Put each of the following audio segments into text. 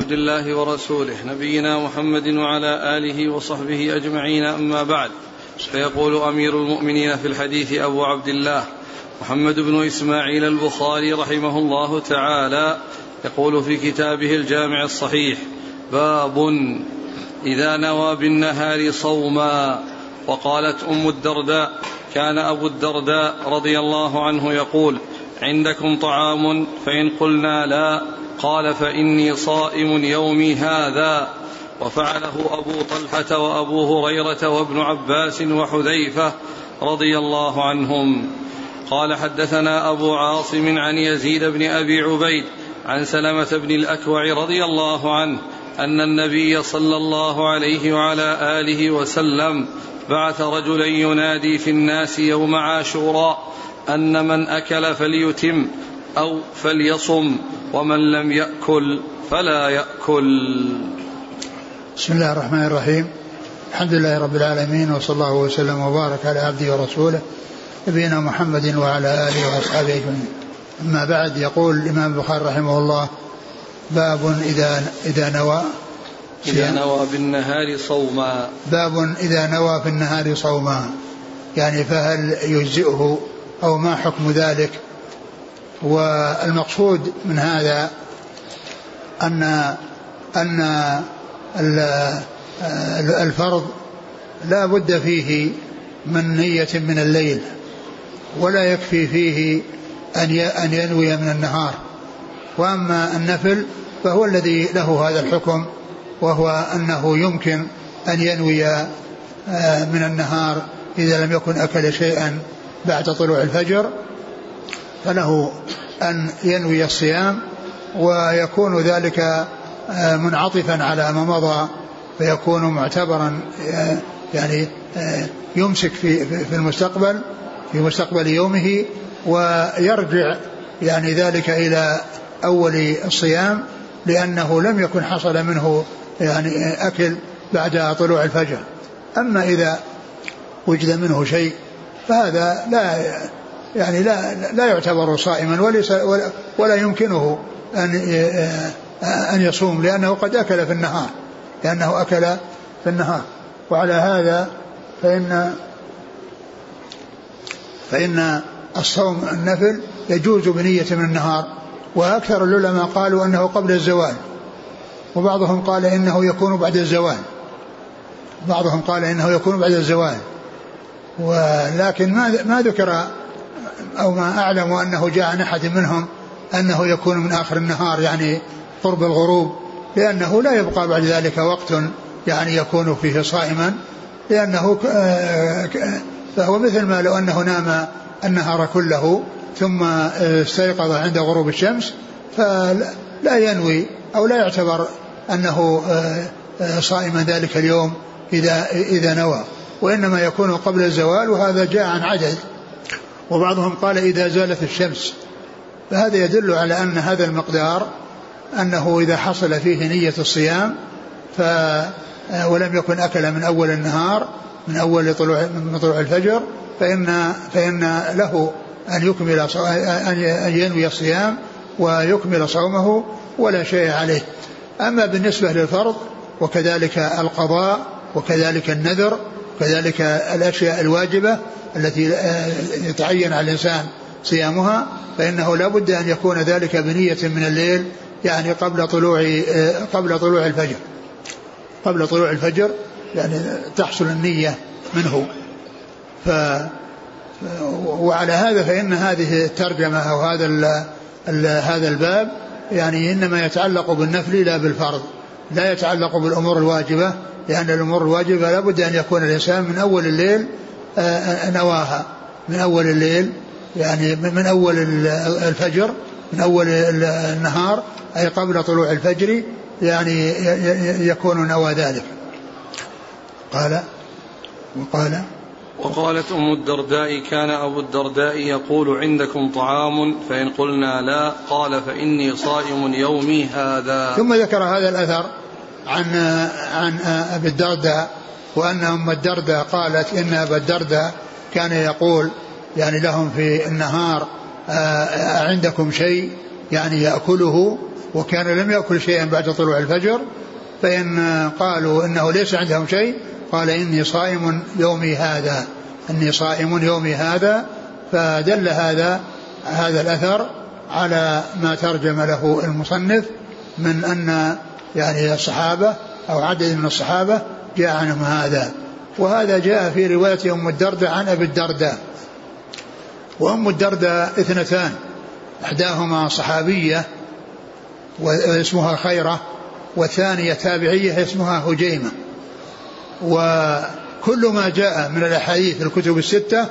عبد الله ورسوله نبينا محمد وعلى آله وصحبه أجمعين أما بعد فيقول أمير المؤمنين في الحديث أبو عبد الله محمد بن إسماعيل البخاري رحمه الله تعالى يقول في كتابه الجامع الصحيح باب إذا نوى بالنهار صوما وقالت أم الدرداء كان أبو الدرداء رضي الله عنه يقول عندكم طعام فإن قلنا لا قال فإني صائم يومي هذا. وفعله أبو طلحة وأبو هريرة وابن عباس وحذيفة رضي الله عنهم. قال حدثنا أبو عاصم عن يزيد بن أبي عبيد عن سلمة بن الأكوع رضي الله عنه أن النبي صلى الله عليه وعلى آله وسلم بعث رجلا ينادي في الناس يوم عاشوراء أن من أكل فليتم أو فليصم ومن لم يأكل فلا يأكل. بسم الله الرحمن الرحيم. الحمد لله رب العالمين وصلى الله وسلم وبارك على عبده ورسوله نبينا محمد وعلى آله وأصحابه أجمعين. أما بعد يقول الإمام البخاري رحمه الله باب إذا إذا نوى. إذا نوى بالنهار صوما. باب إذا نوى في النهار صوما. يعني فهل يجزئه أو ما حكم ذلك؟ والمقصود من هذا ان أن الفرض لا بد فيه من نية من الليل ولا يكفي فيه أن أن ينوي من النهار. وأما النفل فهو الذي له هذا الحكم وهو أنه يمكن أن ينوي آه، من النهار إذا لم يكن أكل شيئا بعد طلوع الفجر. فله أن ينوي الصيام ويكون ذلك آه، منعطفا على ما مضى فيكون معتبرا آه، يعني يمسك في في المستقبل في مستقبل يومه ويرجع يعني ذلك إلى أول الصيام لأنه لم يكن حصل منه يعني أكل بعد طلوع الفجر. أما إذا وجد منه شيء فهذا لا يعني لا لا يعتبر صائما وليس ولا, ولا يمكنه أن أن يصوم لأنه قد أكل في النهار لأنه أكل في النهار. وعلى هذا فإن فإن الصوم النفل يجوز بنية من النهار. وأكثر العلماء قالوا أنه قبل الزوال. وبعضهم قال إنه يكون بعد الزوال. بعضهم قال إنه يكون بعد الزوال. ولكن ما ما ذكر أو ما أعلم أنه جاء عن أحد منهم أنه يكون من آخر النهار يعني قرب الغروب لأنه لا يبقى بعد ذلك وقت يعني يكون فيه صائما لأنه فهو مثل ما لو أنه نام النهار كله ثم استيقظ عند غروب الشمس فلا ينوي أو لا يعتبر أنه صائما ذلك اليوم إذا إذا نوى وإنما يكون قبل الزوال وهذا جاء عن عدد. وبعضهم قال إذا زالت الشمس. فهذا يدل على أن هذا المقدار أنه إذا حصل فيه نية الصيام ف ولم يكن أكل من أول النهار من أول طلوع من طلوع الفجر فإن فإن له أن يكمل أن ينوي الصيام ويكمل صومه ولا شيء عليه. أما بالنسبة للفرض وكذلك القضاء وكذلك النذر وكذلك الأشياء الواجبة التي يتعين على الإنسان صيامها فإنه لا بد أن يكون ذلك بنية من الليل يعني قبل طلوع قبل طلوع الفجر. قبل طلوع الفجر يعني تحصل النية منه. ف وعلى هذا فإن هذه الترجمة أو هذا هذا الباب يعني إنما يتعلق بالنفل لا بالفرض. لا يتعلق بالأمور الواجبة لأن الأمور الواجبة لابد أن يكون الإنسان من أول الليل نواها. من أول الليل يعني من أول الفجر من أول النهار أي قبل طلوع الفجر يعني يكون نوى ذلك. قال وقال وقالت أم الدرداء كان أبو الدرداء يقول عندكم طعام؟ فإن قلنا لا قال فإني صائم يومي هذا. ثم ذكر هذا الأثر عن عن أبي الدرداء وأن أم الدرداء قالت إن أبا الدرداء كان يقول يعني لهم في النهار عندكم شيء يعني يأكله وكان لم يأكل شيئا بعد طلوع الفجر فإن قالوا إنه ليس عندهم شيء قال إني صائم يومي هذا. إني صائم يومي هذا فدل هذا هذا الأثر على ما ترجم له المصنف من أن يعني الصحابة أو عدد من الصحابة جاء عنهم هذا. وهذا جاء في رواية أم الدرداء عن أبي الدرداء. وأم الدرداء اثنتان إحداهما صحابية واسمها خيرة والثانية تابعية اسمها هجيمة. وكل ما جاء من الأحاديث في الكتب الستة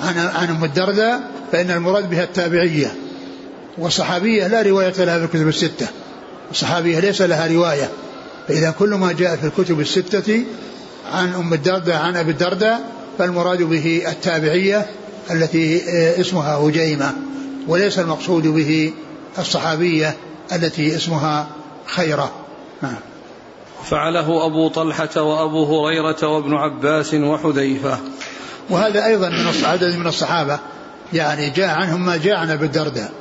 عن عن أم الدرداء فإن المراد بها التابعية. والصحابية لا رواية لها في الكتب الستة. الصحابية ليس لها رواية. فإذا كل ما جاء في الكتب الستة عن أم الدرداء عن أبي الدرداء فالمراد به التابعية التي اسمها هجيمة. وليس المقصود به الصحابية التي اسمها خيرة نعم. فعله أبو طلحة وأبو هريرة وابن عباس وحذيفة. وهذا أيضا من عدد من الصحابة. يعني جاء عنهم ما جاء عن أبي الدرداء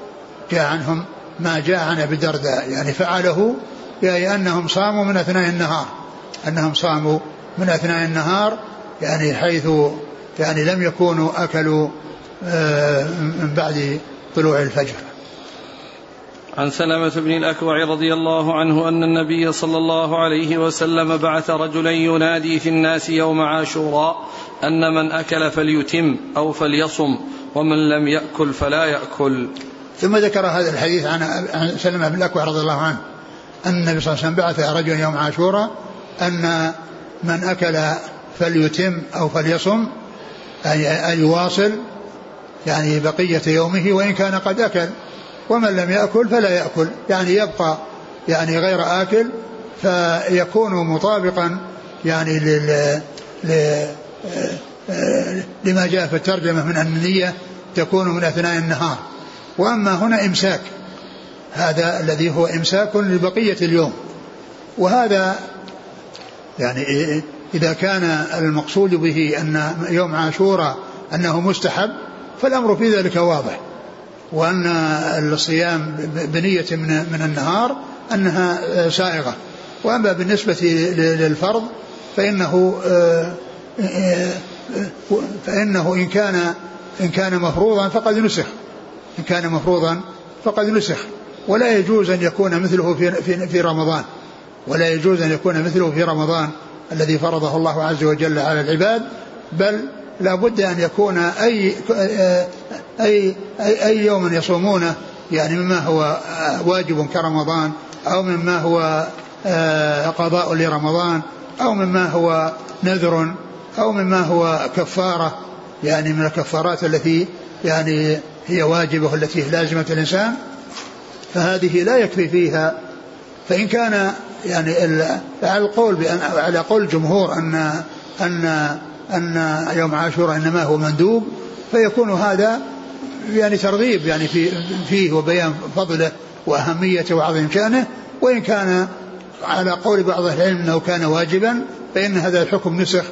جاء عنهم ما جاء عن أبي الدرداء يعني فعله يعني أنهم صاموا من أثناء النهار. أنهم صاموا من أثناء النهار يعني حيث يعني لم يكونوا أكلوا آه، من بعد طلوع الفجر. عن سلمة بن الأكوع رضي الله عنه أن النبي صلى الله عليه وسلم بعث رجلا ينادي في الناس يوم عاشوراء أن من أكل فليتم أو فليصم ومن لم يأكل فلا يأكل. ثم ذكر هذا الحديث عن سلمة بن الأكوع رضي الله عنه أن النبي صلى الله عليه وسلم بعث رجلا يوم عاشوراء أن من أكل فليتم أو فليصم أي يواصل يعني بقية يومه وإن كان قد أكل. ومن لم يأكل فلا يأكل. يعني يبقى يعني غير آكل فيكون مطابقا يعني لل لما جاء في الترجمة من أن النية تكون من أثناء النهار. وأما هنا إمساك. هذا الذي هو إمساك لبقية اليوم. وهذا يعني إذا كان المقصود به أن يوم عاشوراء أنه مستحب فالأمر في ذلك واضح. وأن الصيام بنية من, من النهار أنها سائغة. وأما بالنسبة للفرض فإنه فإنه إن كان إن كان مفروضا فقد نسخ. إن كان مفروضا فقد نسخ. ولا يجوز أن يكون مثله في, في, في رمضان. ولا يجوز أن يكون مثله في رمضان الذي فرضه الله عز وجل على العباد بل لا بد أن يكون أي, أي, أي, أي يوم يصومونه يعني مما هو واجب كرمضان أو مما هو آه، قضاء لرمضان أو مما هو نذر أو مما هو كفارة يعني من الكفارات التي يعني هي واجبة التي لازمة الإنسان فهذه لا يكفي فيها. فإن كان يعني على القول بأن على قول الجمهور أن أن أن يوم عاشوراء إنما هو مندوب فيكون هذا يعني ترغيب يعني في فيه وبيان فضله وأهميته وعظيم شأنه وإن كان على قول بعض العلم أنه كان واجبا فإن هذا الحكم نسخ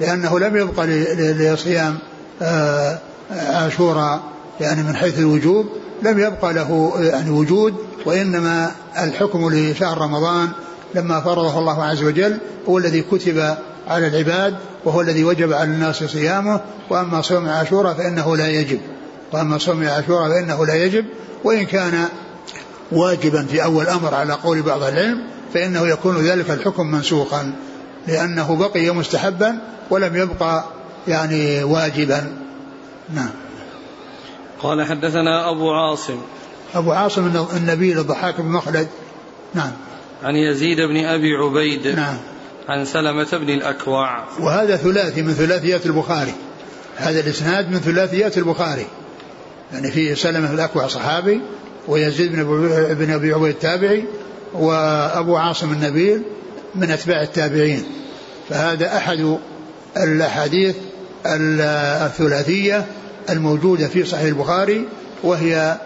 لأنه لم يبقى لصيام آه، عاشوراء يعني من حيث الوجوب لم يبقى له يعني وجود وإنما الحكم لشهر رمضان لما فرضه الله عز وجل هو الذي كتب على العباد وهو الذي وجب على الناس صيامه وأما صوم عاشوراء فإنه لا يجب. وأما صوم عاشوراء فإنه لا يجب. وإن كان واجبا في أول أمر على قول بعض العلم فإنه يكون ذلك الحكم منسوخا لأنه بقي مستحبا ولم يبقى يعني واجبا. نعم. قال حدثنا أبو عاصم. أبو عاصم النبيل الضحاك بن مخلد. نعم. عن يزيد بن أبي عبيد. نعم. عن سلمة بن الأكوع وهذا ثلاثي من ثلاثيات البخاري. هذا الإسناد من ثلاثيات البخاري. يعني في سلمة بن الأكوع صحابي ويزيد بن أبي عبيد التابعي وأبو عاصم النبيل من أتباع التابعين. فهذا أحد الأحاديث الثلاثية الموجودة في صحيح البخاري وهي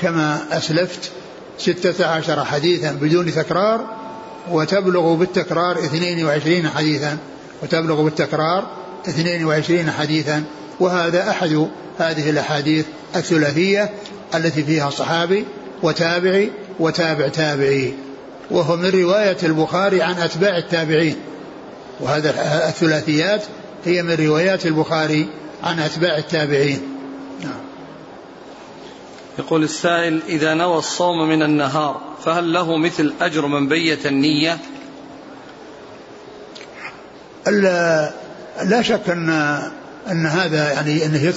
كما أسلفت ستة عشر حديثا بدون تكرار وتبلغ بالتكرار 22 حديثا وتبلغ بالتكرار 22 حديثا. وهذا أحد هذه الأحاديث الثلاثية التي فيها صحابي وتابعي وتابع تابعي. وهو من رواية البخاري عن أتباع التابعين. وهذا الثلاثيات هي من روايات البخاري عن أتباع التابعين. يقول السائل إذا نوى الصوم من النهار فهل له مثل أجر من بيت النية؟ لا شك أن أن هذا يعني أنه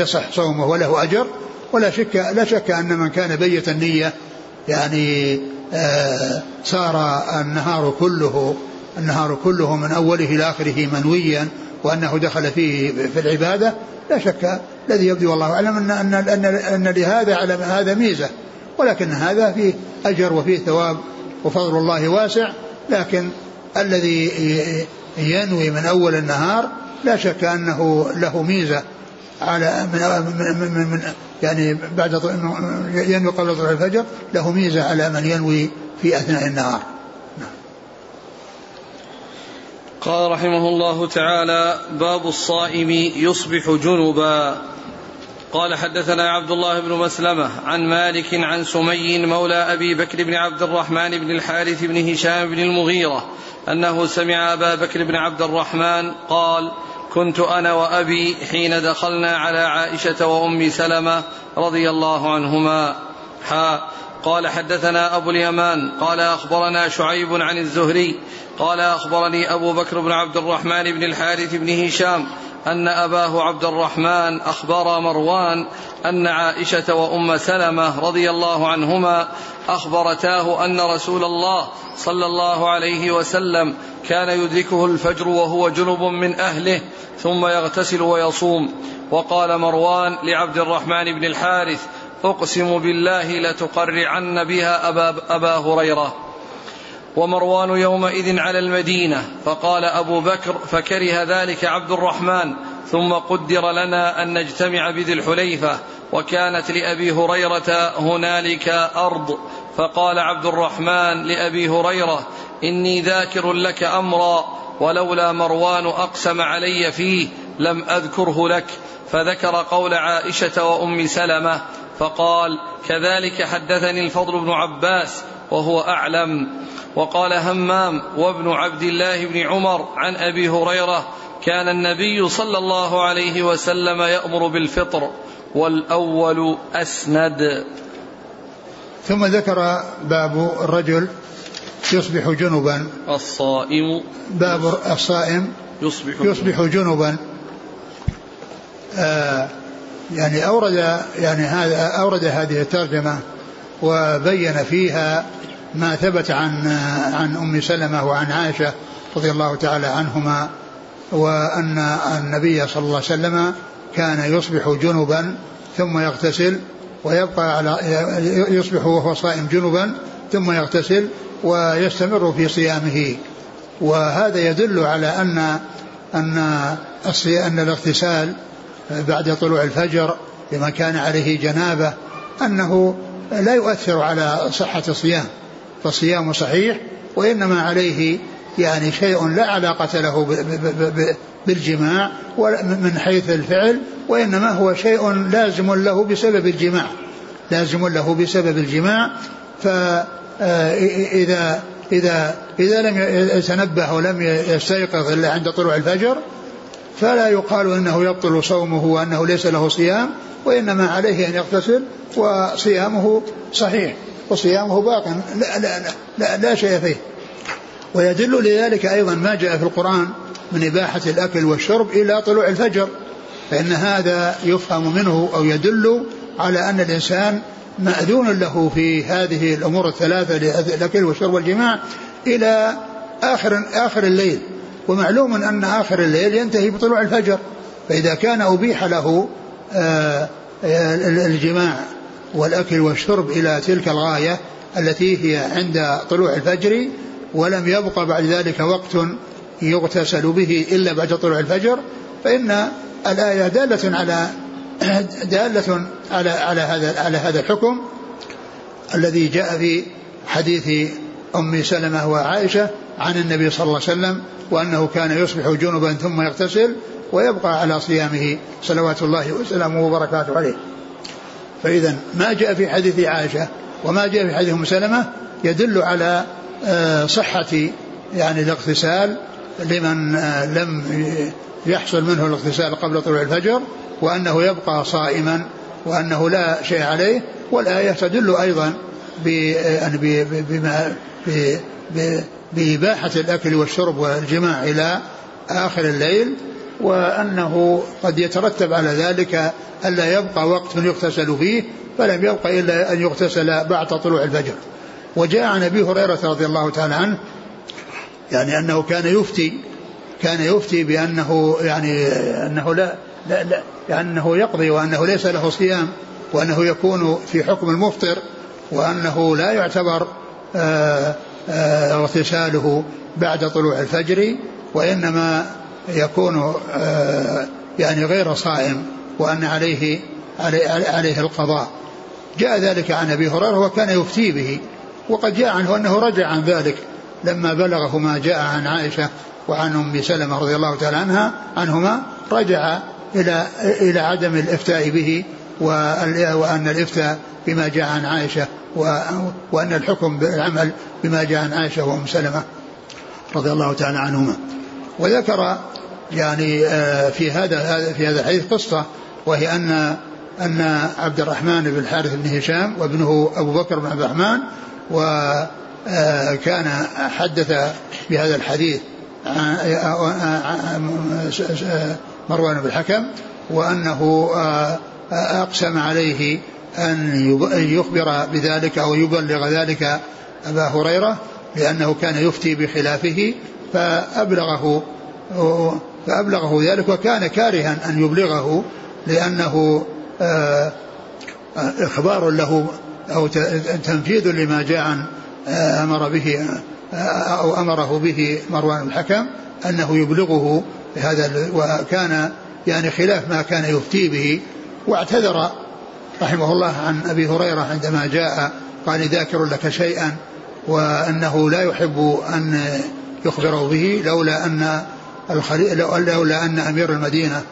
يصح صومه وله أجر ولا شك لا شك أن من كان بيت النية يعني آه صار النهار كله النهار كله من أوله إلى آخره منويا وأنه دخل فيه في العبادة لا شك الذي يبدو والله أعلم أن أن أن, أن لهذا على هذا ميزة ولكن هذا فيه أجر وفيه ثواب وفضل الله واسع لكن الذي ينوي من أول النهار لا شك أنه له ميزة على من, من, من, يعني بعد ينوي قبل طلوع الفجر له ميزة على من ينوي في أثناء النهار. قال رحمه الله تعالى باب الصائم يصبح جنبا. قال حدثنا عبد الله بن مسلمة عن مالك عن سمي مولى أبي بكر بن عبد الرحمن بن الحارث بن هشام بن المغيرة أنه سمع أبا بكر بن عبد الرحمن قال كنت أنا وأبي حين دخلنا على عائشة وأم سلمة رضي الله عنهما. حا قال حدثنا أبو اليمان قال أخبرنا شعيب عن الزهري قال أخبرني أبو بكر بن عبد الرحمن بن الحارث بن هشام أن أباه عبد الرحمن أخبر مروان أن عائشة وأم سلمة رضي الله عنهما أخبرتاه أن رسول الله صلى الله عليه وسلم كان يدركه الفجر وهو جنب من أهله ثم يغتسل ويصوم. وقال مروان لعبد الرحمن بن الحارث أقسم بالله لتقرعن بها أبا, أبا هريرة. ومروان يومئذ على المدينة. فقال أبو بكر فكره ذلك عبد الرحمن ثم قدر لنا أن نجتمع بذي الحليفة وكانت لأبي هريرة هنالك أرض. فقال عبد الرحمن لأبي هريرة إني ذاكر لك أمرا ولولا مروان أقسم علي فيه لم أذكره لك. فذكر قول عائشة وأم سلمة فقال كذلك حدثني الفضل بن عباس وهو أعلم. وقال همام وابن عبد الله بن عمر عن أبي هريرة كان النبي صلى الله عليه وسلم يأمر بالفطر والأول أسند. ثم ذكر باب الرجل يصبح جنبا. الصائم. باب الصائم يصبح, يصبح جنبا. آه يعني أورد يعني هذا أورد هذه الترجمة وبين فيها ما ثبت عن عن أم سلمة وعن عائشة رضي الله تعالى عنهما وأن النبي صلى الله عليه وسلم كان يصبح جنبا ثم يغتسل ويبقى على يصبح وهو صائم جنبا ثم يغتسل ويستمر في صيامه. وهذا يدل على أن أن أن الاغتسال بعد طلوع الفجر لما كان عليه جنابة أنه لا يؤثر على صحة الصيام. فالصيام صحيح وإنما عليه يعني شيء لا علاقة له بالجماع من حيث الفعل وإنما هو شيء لازم له بسبب الجماع. لازم له بسبب الجماع. فإذا إذا إذا لم يتنبه ولم يستيقظ إلا عند طلوع الفجر فلا يقال إنه يبطل صومه وأنه ليس له صيام وإنما عليه أن يغتسل وصيامه صحيح. وصيامه باق. لا, لا, لا, لا شيء فيه. ويدل لذلك أيضا ما جاء في القرآن من إباحة الأكل والشرب إلى طلوع الفجر فإن هذا يفهم منه أو يدل على أن الإنسان مأذون له في هذه الأمور الثلاثة الأكل والشرب والجماع إلى آخر آخر الليل. ومعلوم أن آخر الليل ينتهي بطلوع الفجر فإذا كان أبيح له آه، الجماع. والأكل والشرب إلى تلك الغاية التي هي عند طلوع الفجر ولم يبقى بعد ذلك وقت يغتسل به إلا بعد طلوع الفجر فإن الآية دالة على دالة على على هذا على هذا الحكم الذي جاء في حديث أم سلمة وعائشة عن النبي صلى الله عليه وسلم وأنه كان يصبح جنبا ثم يغتسل ويبقى على صيامه صلوات الله وسلامه وبركاته عليه. فإذا ما جاء في حديث عائشة وما جاء في حديث أم سلمة يدل على آه، صحة يعني الاغتسال لمن آه، لم يحصل منه الاغتسال قبل طلوع الفجر وأنه يبقى صائما وأنه لا شيء عليه والآية تدل أيضا يعني بما بإباحة الأكل والشرب والجماع إلى آخر الليل وأنه قد يترتب على ذلك ألا يبقى وقت يغتسل فيه فلم يبقى إلا أن يغتسل بعد طلوع الفجر. وجاء عن أبي هريرة رضي الله تعالى عنه يعني أنه كان يفتي كان يفتي بأنه يعني أنه لا, لا, لا يعني أنه يقضي وأنه ليس له صيام وأنه يكون في حكم المفطر وأنه لا يعتبر آه، آه، اغتساله بعد طلوع الفجر وإنما يكون آه، يعني غير صائم وأن عليه عليه القضاء. جاء ذلك عن أبي هريرة وكان يفتي به وقد جاء عنه أنه رجع عن ذلك لما بلغه ما جاء عن عائشة وعن أم سلمة رضي الله تعالى عنها عنهما رجع إلى إلى عدم الإفتاء به وأن الإفتاء بما جاء عن عائشة وأن الحكم بالعمل بما جاء عن عائشة وأم سلمة رضي الله تعالى عنهما. وذكر يعني آه، في هذا في هذا الحديث قصة وهي أن أن عبد الرحمن بن الحارث بن هشام وابنه أبو بكر بن عبد الرحمن وكان آه، حدث بهذا الحديث مروان بن الحكم وأنه آه، أقسم عليه أن يخبر بذلك أو يبلغ ذلك أبا هريرة لأنه كان يفتي بخلافه فأبلغه فأبلغه ذلك وكان كارها أن يبلغه لأنه آه، إخبار له أو تنفيذ لما جاء آه، أمر به آه، أو أمره به مروان الحكم أنه يبلغه هذا وكان يعني خلاف ما كان يفتي به واعتذر رحمه الله عن أبي هريرة عندما جاء قال ذاكر لك شيئا وأنه لا يحب أن يخبره به لولا أن الخليل لولا أن أمير المدينة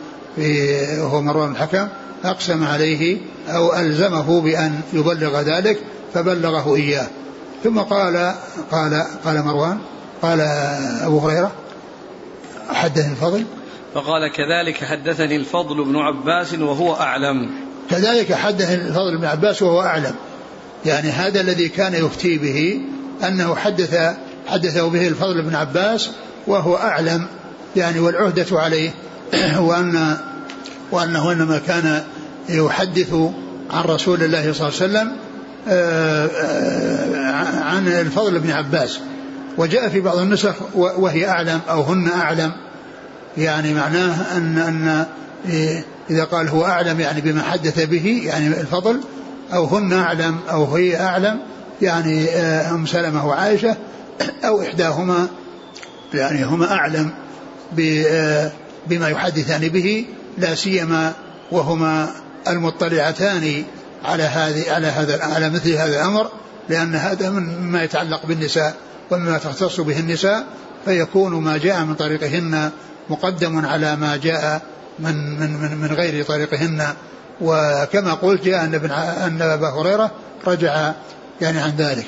وهو مروان الحكم أقسم عليه أو ألزمه بأن يبلغ ذلك فبلغه إياه. ثم قال قال قال مروان قال أبو هريرة حدثني الفضل. فقال كذلك حدثني الفضل بن عباس وهو أعلم. كذلك حدث الفضل بن عباس وهو أعلم. يعني هذا الذي كان يفتي به أنه حدث حدثه به الفضل بن عباس وهو أعلم يعني والعهدة عليه وأن وأنه إنما كان يحدث عن رسول الله صلى الله عليه وسلم آه، آه، عن الفضل بن عباس. وجاء في بعض النسخ وهي أعلم أو هن أعلم. يعني معناه أن أن إذا قال هو أعلم يعني بما حدث به يعني الفضل أو هن أعلم أو هي أعلم يعني آه، أم سلمة وعائشة أو إحداهما يعني هما أعلم بما يحدثان به لا سيما وهما المطلعتان على هذه على هذا على مثل هذا الأمر لأن هذا مما يتعلق بالنساء ومما تختص به النساء فيكون ما جاء من طريقهن مقدم على ما جاء من من من, من غير طريقهن. وكما قلت جاء أن ابن أن أبا هريرة رجع يعني عن ذلك.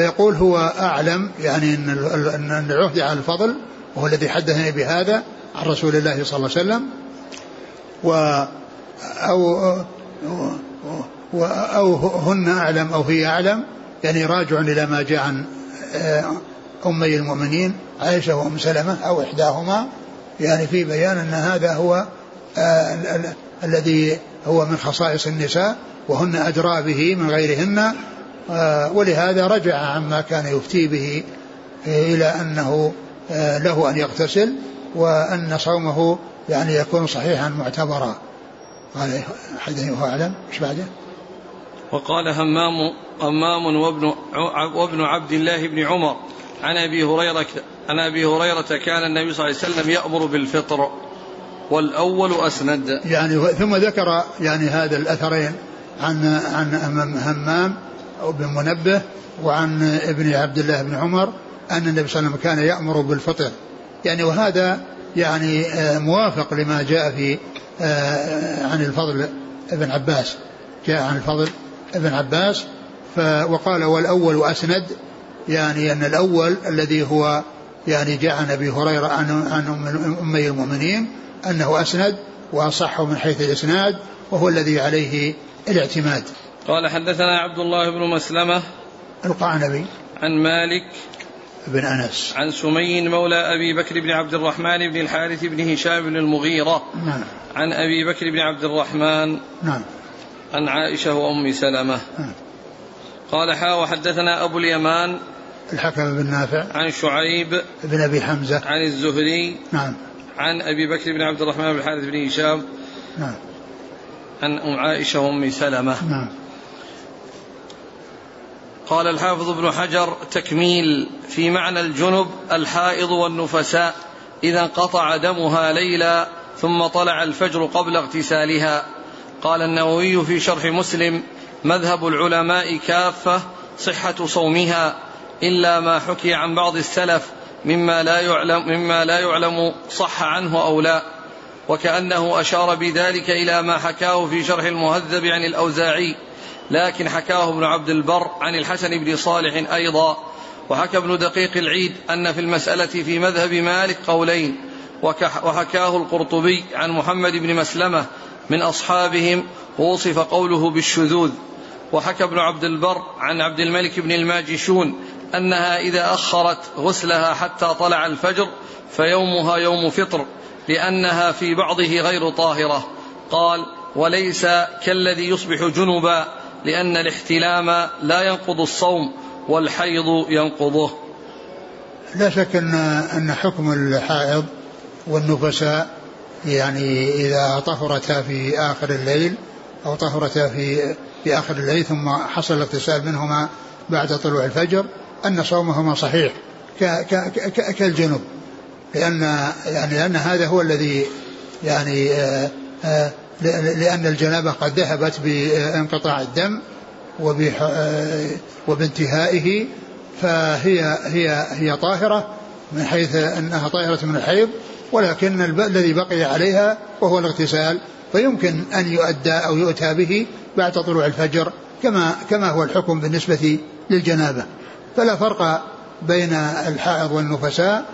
فيقول هو أعلم يعني إن العهد على الفضل وهو الذي حدثني بهذا عن رسول الله صلى الله عليه وسلم. و أو أو هن أعلم أو هي أعلم يعني راجع إلى ما جاء عن آه، أمي المؤمنين عائشة وأم سلمة أو إحداهما. يعني في بيان أن هذا هو آه، الذي هو من خصائص النساء وهن أدرى به من غيرهن. ولهذا رجع عما كان يفتي به إلى أنه آه، له أن يغتسل وأن صومه يعني يكون صحيحا معتبرا. قال حدثني وهو أعلم. إيش بعده؟ وقال همام همام وابن وابن عبد الله بن عمر عن أبي هريرة عن أبي هريرة كان النبي صلى الله عليه وسلم يأمر بالفطر والأول أسند. يعني ثم ذكر يعني هذا الأثرين عن عن همام بن منبه وعن ابن عبد الله بن عمر أن النبي صلى الله عليه وسلم كان يأمر بالفطر. يعني وهذا يعني آه، موافق لما جاء في آه، عن الفضل ابن عباس. جاء عن الفضل ابن عباس وقال والأول أسند يعني أن الأول الذي هو يعني جاء عن أبي هريرة عن عن أمي المؤمنين أنه أسند وأصح من حيث الإسناد وهو الذي عليه الاعتماد. قال حدثنا عبد الله بن مسلمة القعنبي عن مالك بن أنس. عن سمي مولى أبي بكر بن عبد الرحمن بن الحارث بن هشام بن المغيرة نعم. عن أبي بكر بن عبد الرحمن نعم. عن عائشة وأم سلمة. نعم. قال حا وحدثنا أبو اليمان الحكم بن نافع عن شعيب بن أبي حمزة. عن الزهري نعم. عن أبي بكر بن عبد الرحمن بن الحارث بن هشام نعم. عن أم عائشة وأم سلمة. نعم. قال الحافظ ابن حجر تكميل في معنى الجنب الحائض والنفساء إذا انقطع دمها ليلا ثم طلع الفجر قبل اغتسالها. قال النووي في شرح مسلم مذهب العلماء كافة صحة صومها إلا ما حكي عن بعض السلف مما لا يعلم مما لا يعلم صح عنه أو لا. وكأنه أشار بذلك إلى ما حكاه في شرح المهذب عن الأوزاعي. لكن حكاه ابن عبد البر عن الحسن بن صالح أيضا وحكى ابن دقيق العيد أن في المسألة في مذهب مالك قولين وحكاه القرطبي عن محمد بن مسلمة من أصحابهم ووصف قوله بالشذوذ وحكى ابن عبد البر عن عبد الملك بن الماجشون أنها إذا أخرت غسلها حتى طلع الفجر فيومها يوم فطر لأنها في بعضه غير طاهرة قال وليس كالذي يصبح جنبا لأن الاحتلام لا ينقض الصوم والحيض ينقضه. لا شك أن أن حكم الحائض والنفساء يعني إذا طهرتا في آخر الليل أو طهرتا في في آخر الليل ثم حصل الاغتسال منهما بعد طلوع الفجر أن صومهما صحيح كالجنوب. لأن يعني لأن هذا هو الذي يعني آآ آه، آآ آه، لأن الجنابة قد ذهبت بانقطاع الدم وبانتهائه فهي هي هي طاهرة من حيث أنها طاهرة من الحيض ولكن الذي بقي عليها وهو الاغتسال فيمكن أن يؤدى أو يؤتى به بعد طلوع الفجر كما كما هو الحكم بالنسبة للجنابة. فلا فرق بين الحائض والنفساء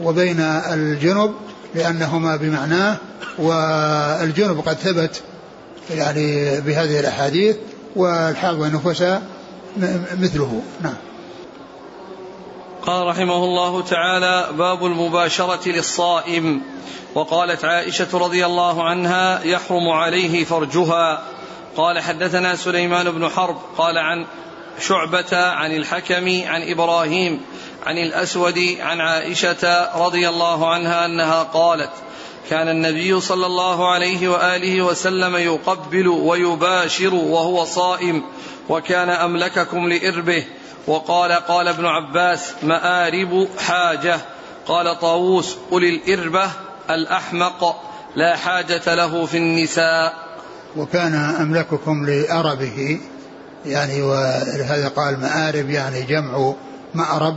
وبين الجنب لأنهما بمعناه والجنب قد ثبت يعني بهذه الأحاديث والحائض والنفساء مثله. نعم. قال رحمه الله تعالى باب المباشرة للصائم. وقالت عائشة رضي الله عنها يحرم عليه فرجها. قال حدثنا سليمان بن حرب قال عن شعبة عن الحكم عن إبراهيم عن الأسود عن عائشة رضي الله عنها أنها قالت كان النبي صلى الله عليه وآله وسلم يقبل ويباشر وهو صائم وكان أملككم لإربه. وقال قال ابن عباس مآرب حاجة. قال طاووس قل الإربة الأحمق لا حاجة له في النساء. وكان أملككم لأربه يعني ولهذا قال مآرب يعني جمع مأرب.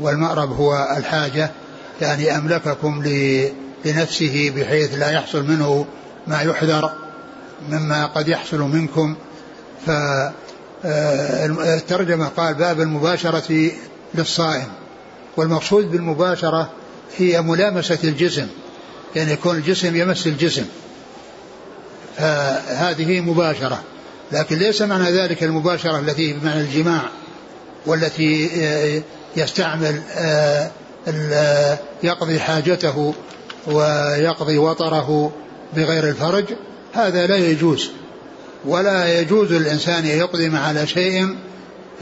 والمأرب هو الحاجة يعني أملككم لنفسه بحيث لا يحصل منه ما يحذر مما قد يحصل منكم. فالترجمة آه، قال باب المباشرة للصائم. والمقصود بالمباشرة هي ملامسة الجسم يعني يكون الجسم يمس الجسم. فهذه مباشرة. لكن ليس معنى ذلك المباشرة التي بمعنى الجماع والتي آه، يستعمل آه، آه، يقضي حاجته ويقضي وطره بغير الفرج هذا لا يجوز. ولا يجوز الإنسان أن يقدم على شيء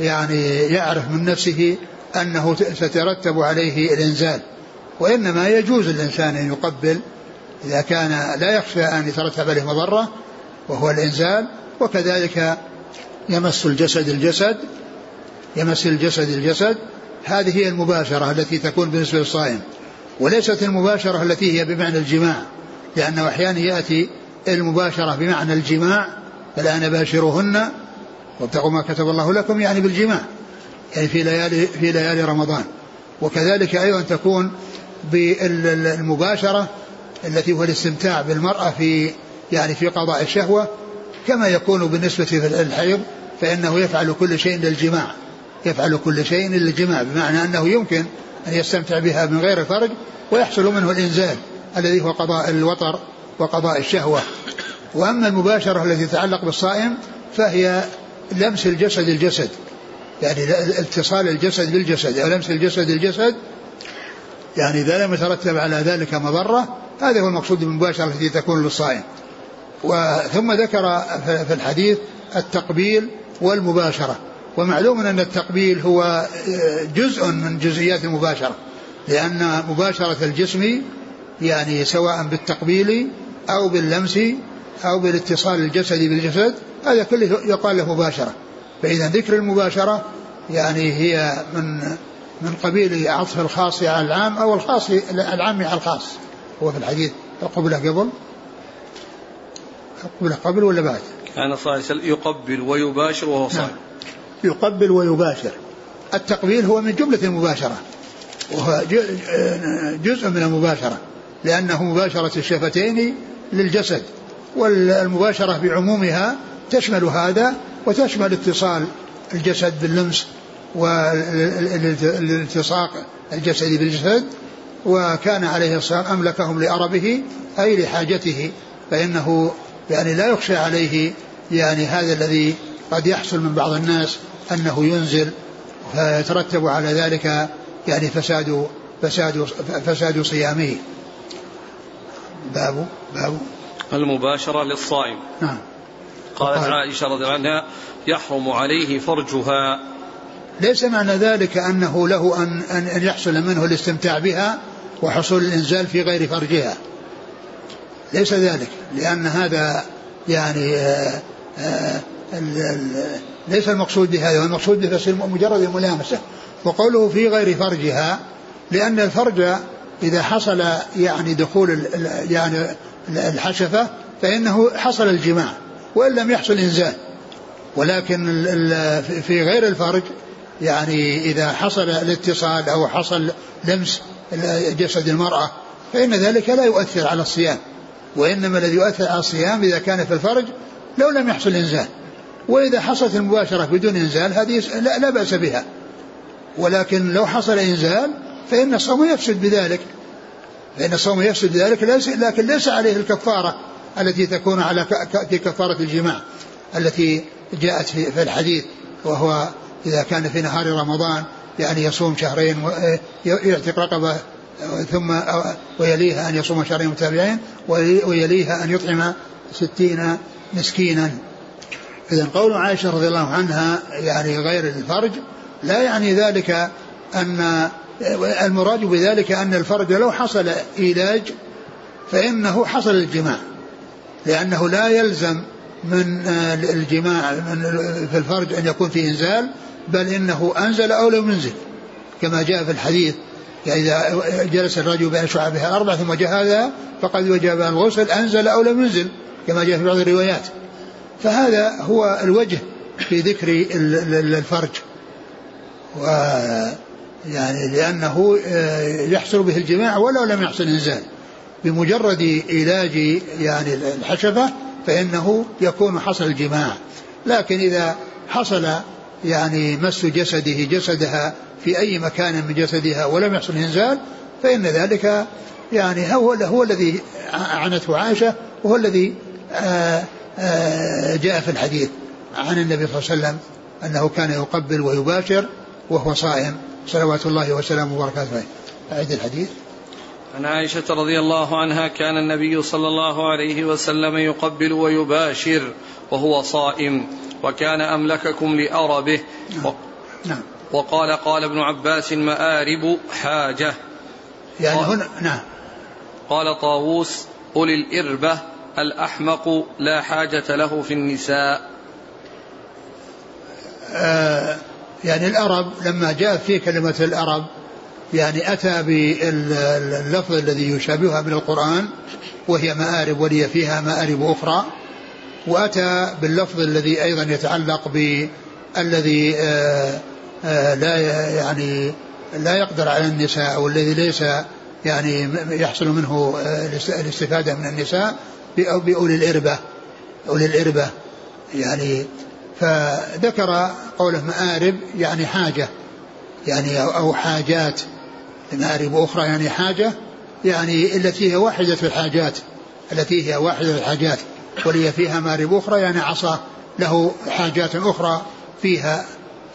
يعني يعرف من نفسه أنه سترتب عليه الإنزال. وإنما يجوز الإنسان أن يقبل إذا كان لا يخشى أن يترتب عليه مضرة وهو الإنزال وكذلك يمس الجسد الجسد يمس الجسد الجسد هذه هي المباشرة التي تكون بالنسبة للصائم وليست المباشرة التي هي بمعنى الجماع لأنه أحيانا يأتي المباشرة بمعنى الجماع فالآن باشروهن وابتغوا ما كتب الله لكم يعني بالجماع يعني في ليالي في ليالي رمضان. وكذلك أيضا تكون بالمباشرة التي هو الاستمتاع بالمرأة في يعني في قضاء الشهوة كما يكون بالنسبة للحيض فإنه يفعل كل شيء للجماع. يفعل كل شيء للجماع بمعنى أنه يمكن أن يستمتع بها من غير فرج ويحصل منه الإنزال الذي هو قضاء الوطر وقضاء الشهوة. وأما المباشرة التي تتعلق بالصائم فهي لمس الجسد الجسد يعني اتصال الجسد بالجسد أو لمس الجسد الجسد يعني إذا لم يترتب على ذلك مضرة هذا هو المقصود بالمباشرة التي تكون للصائم. وثم ذكر في الحديث التقبيل والمباشرة. ومعلوم أن التقبيل هو جزء من جزئيات المباشرة لأن مباشرة الجسم يعني سواء بالتقبيل أو باللمس أو بالاتصال الجسدي بالجسد هذا كله يقال له مباشرة فإذا ذكر المباشرة يعني هي من من قبيل عطف الخاص على العام أو الخاص العام على الخاص هو في الحديث قبله قبل قبله قبل ولا بعد؟ كان صلى الله عليه وسلم يقبل ويباشر وهو صائم نعم. يقبل ويباشر. التقبيل هو من جملة المباشرة. وهو جزء من المباشرة. لأنه مباشرة الشفتين للجسد. والمباشرة بعمومها تشمل هذا وتشمل اتصال الجسد باللمس والالتصاق الجسدي بالجسد. وكان عليه الصلاة أملكهم لأربه أي لحاجته. فإنه يعني لا يخشى عليه يعني هذا الذي قد يحصل من بعض الناس أنه ينزل فيترتب على ذلك يعني فساد فساد فساد صيامه. باب باب. المباشرة للصائم. نعم. قالت عائشة رضي الله عنها يحرم عليه فرجها. ليس معنى ذلك أنه له أن, أن يحصل منه الاستمتاع بها وحصول الإنزال في غير فرجها. ليس ذلك لأن هذا يعني آآ آه، آآ آه، ليس المقصود بهذا والمقصود به مجرد الملامسة. وقوله في غير فرجها لأن الفرج إذا حصل يعني دخول يعني الحشفة فإنه حصل الجماع وإن لم يحصل إنزال. ولكن في غير الفرج يعني إذا حصل الاتصال أو حصل لمس جسد المرأة فإن ذلك لا يؤثر على الصيام. وإنما الذي يؤثر على الصيام إذا كان في الفرج لو لم يحصل إنزال. وإذا حصلت المباشرة بدون إنزال هذه لا, لا بأس بها. ولكن لو حصل إنزال فإن الصوم يفسد بذلك. فإن الصوم يفسد بذلك لكن ليس عليه الكفارة التي تكون على في كفارة الجماع التي جاءت في الحديث وهو إذا كان في نهار رمضان يعني يصوم شهرين ويعتق رقبة ثم ويليها أن يصوم شهرين متابعين ويليها أن يطعم ستين مسكينا. إذا قول عائشة رضي الله عنها يعني غير الفرج لا يعني ذلك أن المراد بذلك أن الفرج لو حصل إيلاج فإنه حصل الجماع لأنه لا يلزم من الجماع من في الفرج أن يكون فيه إنزال بل إنه أنزل أو لم ينزل. كما جاء في الحديث يعني إذا جلس الرجل بين شعبها الأربع ثم جهازها فقد وجب الغسل أنزل أو لم ينزل كما جاء في بعض الروايات. فهذا هو الوجه في ذكر الفرج. و يعني لأنه آه، يحصل به الجماع ولو لم يحصل إنزال. بمجرد علاج يعني الحشفة فإنه يكون حصل الجماع. لكن إذا حصل يعني مس جسده جسدها في أي مكان من جسدها ولم يحصل إنزال فإن ذلك يعني هو هو الذي عنته عائشة وهو الذي آه، جاء في الحديث عن النبي صلى الله عليه وسلم أنه كان يقبل ويباشر وهو صائم. صلوات الله وسلامه وبركاته عليه. أعيد الحديث. عن عائشة رضي الله عنها كان النبي صلى الله عليه وسلم يقبل ويباشر وهو صائم. وكان أملككم لأربه. نعم. نعم. وقال قال ابن عباس مآرب حاجة. يعني هنا نعم. قال طاووس أولي الإربة. الأحمق لا حاجة له في النساء. آه يعني الأرب لما جاء في كلمة الأرب يعني أتى باللفظ الذي يشابهها من القرآن وهي مآرب ولي فيها مآرب أخرى وأتى باللفظ الذي أيضا يتعلق بالذي آه آه لا يعني لا يقدر على النساء أو الذي ليس يعني يحصل منه آه، الاستفادة من النساء بأولي الإربة. أولي الإربة. يعني فذكر قوله مآرب يعني حاجة. يعني أو حاجات. مآرب أخرى يعني حاجة. يعني التي هي واحدة في الحاجات. التي هي واحدة في الحاجات. ولي فيها مآرب أخرى يعني عصا له حاجات أخرى فيها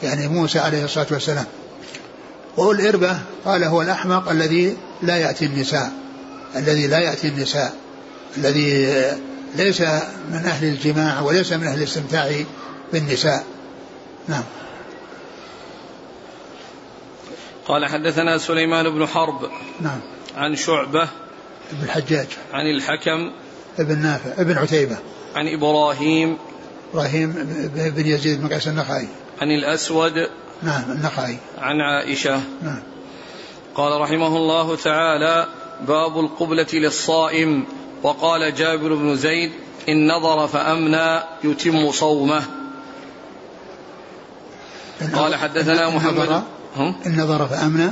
يعني موسى عليه الصلاة والسلام. والإربة قال هو الأحمق الذي لا يأتي النساء. الذي لا يأتي النساء. الذي ليس من أهل الجماع وليس من أهل الاستمتاع بالنساء. نعم. قال حدثنا سليمان بن حرب نعم. عن شعبة ابن الحجاج. عن الحكم ابن نافع ابن عتيبة. عن إبراهيم إبراهيم بن يزيد بن قيس النخعي. عن الأسود نعم النخعي. عن عائشة. نعم. قال رحمه الله تعالى باب القبلة للصائم. وقال جابر بن زيد إن نظر فأمنى يتم صومه. قال حدثنا محمد إن نظر فأمنى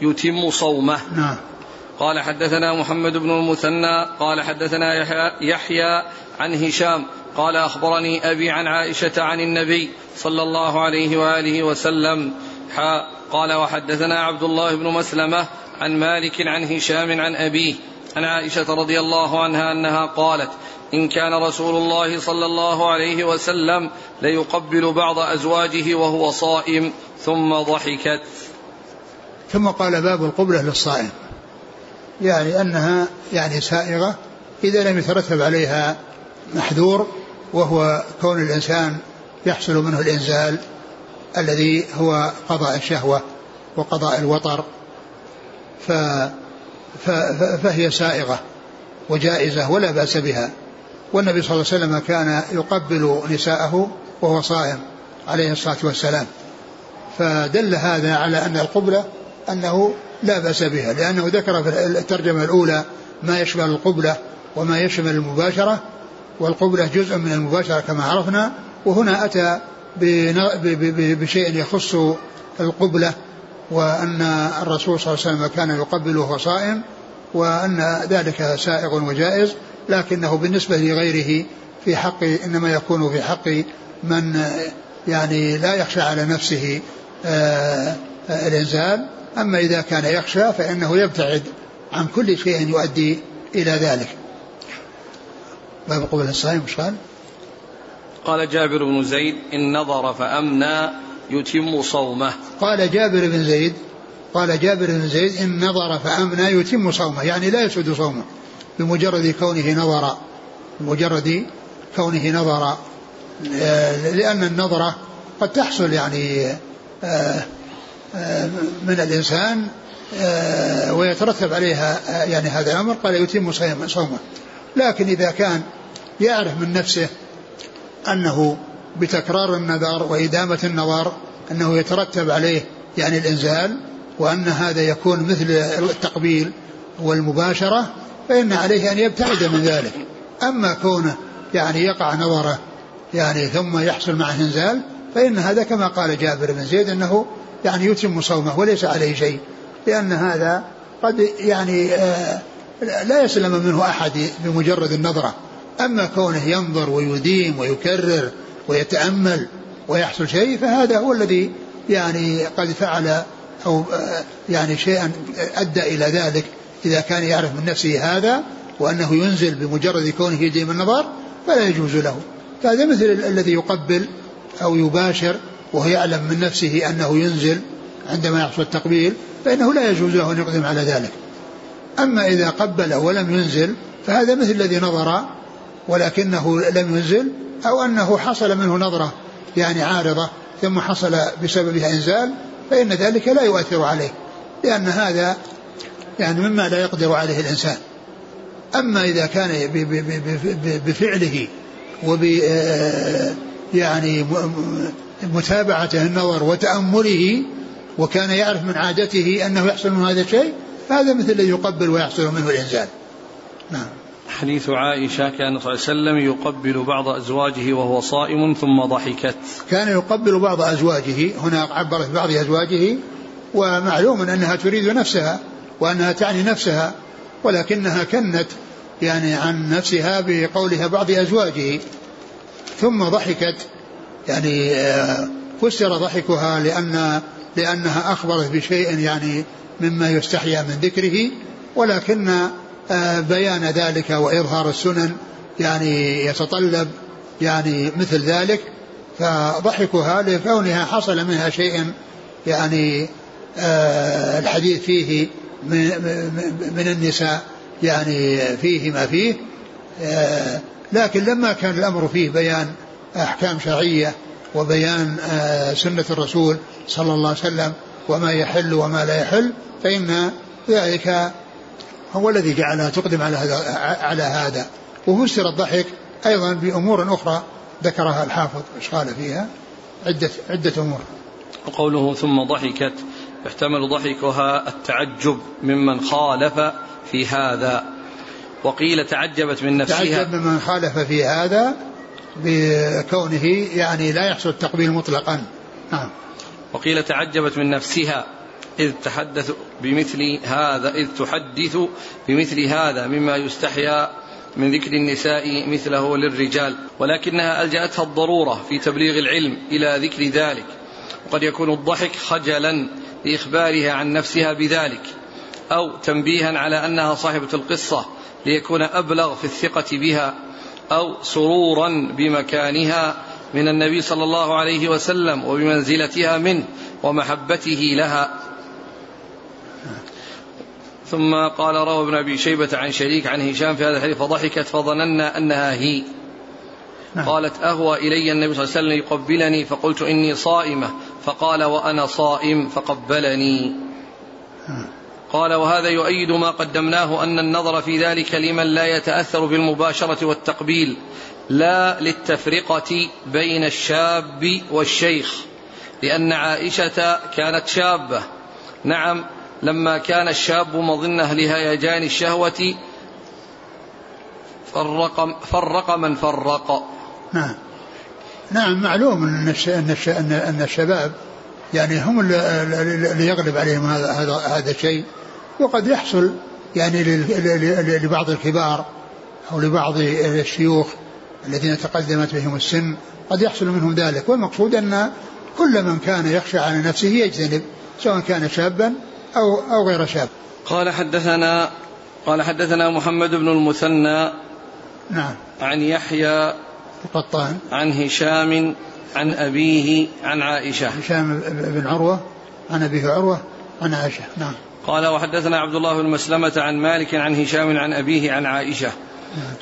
يتم صومه. نعم. قال حدثنا محمد بن المثنى قال حدثنا يحيى, يحيى عن هشام قال أخبرني أبي عن عائشة عن النبي صلى الله عليه وآله وسلم حا قال وحدثنا عبد الله بن مسلمة عن مالك عن هشام عن أبيه عن عائشة رضي الله عنها أنها قالت إن كان رسول الله صلى الله عليه وسلم ليقبل بعض أزواجه وهو صائم ثم ضحكت. ثم قال باب القبلة للصائم. يعني أنها يعني سائغة إذا لم يترتب عليها محذور وهو كون الإنسان يحصل منه الإنزال الذي هو قضاء الشهوة وقضاء الوطر. ف فهي سائغة وجائزة ولا بأس بها. والنبي صلى الله عليه وسلم كان يقبل نساءه وهو صائم عليه الصلاة والسلام. فدل هذا على أن القبلة أنه لا بأس بها لأنه ذكر في الترجمة الأولى ما يشمل القبلة وما يشمل المباشرة والقبلة جزء من المباشرة كما عرفنا وهنا أتى بشيء يخص القبلة وأن الرسول صلى الله عليه وسلم كان يقبل وهو صائم وأن ذلك سائغ وجائز لكنه بالنسبة لغيره في حق إنما يكون في حق من يعني لا يخشى على نفسه آه، الإنزال أما إذا كان يخشى فإنه يبتعد عن كل شيء يؤدي إلى ذلك باب قبل الصائم قال؟ قال جابر بن زيد إن نظر فأمنى يتم صومه. قال جابر بن زيد قال جابر بن زيد إن نظر فأمنى يتم صومه يعني لا يسد صومه بمجرد كونه نظر بمجرد كونه نظر. لأن النظرة قد تحصل يعني آه، آه، من الإنسان آه، ويترتب عليها يعني هذا الأمر قال يتم صومه. لكن إذا كان يعرف من نفسه أنه بتكرار النذر وإدامة النظر أنه يترتب عليه يعني الإنزال وأن هذا يكون مثل التقبيل والمباشرة فإن عليه أن يبتعد من ذلك. أما كونه يعني يقع نظره يعني ثم يحصل معه إنزال فإن هذا كما قال جابر بن زيد أنه يعني يتم صومه وليس عليه شيء لأن هذا قد يعني آه لا يسلم منه أحد بمجرد النظرة. أما كونه ينظر ويديم ويكرر ويتأمل ويحصل شيء فهذا هو الذي يعني قد فعل أو آه، يعني شيئا أدى إلى ذلك. إذا كان يعرف من نفسه هذا وأنه ينزل بمجرد كونه يديم النظر فلا يجوز له. فهذا مثل الذي يقبل أو يباشر وهو يعلم من نفسه أنه ينزل عندما يحصل التقبيل فإنه لا يجوز له أن يقدم على ذلك. أما إذا قبل ولم ينزل فهذا مثل الذي نظر ولكنه لم ينزل أو أنه حصل منه نظرة يعني عارضة ثم حصل بسببها إنزال فإن ذلك لا يؤثر عليه لأن هذا يعني مما لا يقدر عليه الإنسان. أما إذا كان بفعله وب آه، يعني متابعته النظر وتأمله وكان يعرف من عادته أنه يحصل منه هذا الشيء فهذا مثل الذي يقبل ويحصل منه الإنزال. نعم. حديث عائشة كان صلى الله عليه وسلم يقبل بعض أزواجه وهو صائم ثم ضحكت. كان يقبل بعض أزواجه هنا عبرت بعض أزواجه ومعلوم أنها تريد نفسها وأنها تعني نفسها ولكنها كنت يعني عن نفسها بقولها بعض أزواجه. ثم ضحكت يعني آه، فسر ضحكها لأن لأنها أخبرت بشيء يعني مما يستحيا من ذكره ولكن بيان ذلك وإظهار السنن يعني يتطلب يعني مثل ذلك فضحكها لكونها حصل منها شيء يعني آه، الحديث فيه من, من النساء يعني فيه ما فيه آه، لكن لما كان الأمر فيه بيان أحكام شرعية وبيان آه، سنة الرسول صلى الله عليه وسلم وما يحل وما لا يحل فإن ذلك هو الذي جعلها تقدم على هذا على هذا. وفسر الضحك أيضا بأمور أخرى ذكرها الحافظ إيش قال فيها؟ عدة عدة أمور. وقوله ثم ضحكت يحتمل ضحكها التعجب ممن خالف في هذا. وقيل تعجبت من نفسها. تعجب ممن خالف في هذا بكونه يعني لا يحصل التقبيل مطلقا. نعم. وقيل تعجبت من نفسها. إذ تحدث بمثل هذا إذ تحدث بمثل هذا مما يستحيا من ذكر النساء مثله للرجال ولكنها ألجأتها الضرورة في تبليغ العلم إلى ذكر ذلك. وقد يكون الضحك خجلا لإخبارها عن نفسها بذلك أو تنبيها على أنها صاحبة القصة ليكون أبلغ في الثقة بها أو سرورا بمكانها من النبي صلى الله عليه وسلم وبمنزلتها منه ومحبته لها. ثم قال روى ابن أبي شيبة عن شريك عن هشام في هذا الحديث فضحكت فظننا أنها هي نعم. قالت أهوى إلي النبي صلى الله عليه وسلم يقبلني فقلت إني صائمة فقال وأنا صائم فقبلني نعم. قال وهذا يؤيد ما قدمناه أن النظر في ذلك لمن لا يتأثر بالمباشرة والتقبيل لا للتفرقة بين الشاب والشيخ لأن عائشة كانت شابة نعم لما كان الشاب مظنه لهيجان الشهوة فرق فرق من فرق. نعم. نعم معلوم أن أن الشباب يعني هم اللي يغلب عليهم هذا هذا الشيء وقد يحصل يعني لبعض الكبار أو لبعض الشيوخ الذين تقدمت بهم السن قد يحصل منهم ذلك. والمقصود أن كل من كان يخشى على نفسه يجتنب سواء كان شابا أو أو غير شاب. قال حدثنا قال حدثنا محمد بن المثنى نعم. عن يحيى القطان. عن هشام عن أبيه عن عائشة. هشام بن عروة عن أبيه عروة عن عائشة. نعم. قال وحدثنا عبد الله بن مسلمة عن مالك عن هشام عن أبيه عن عائشة.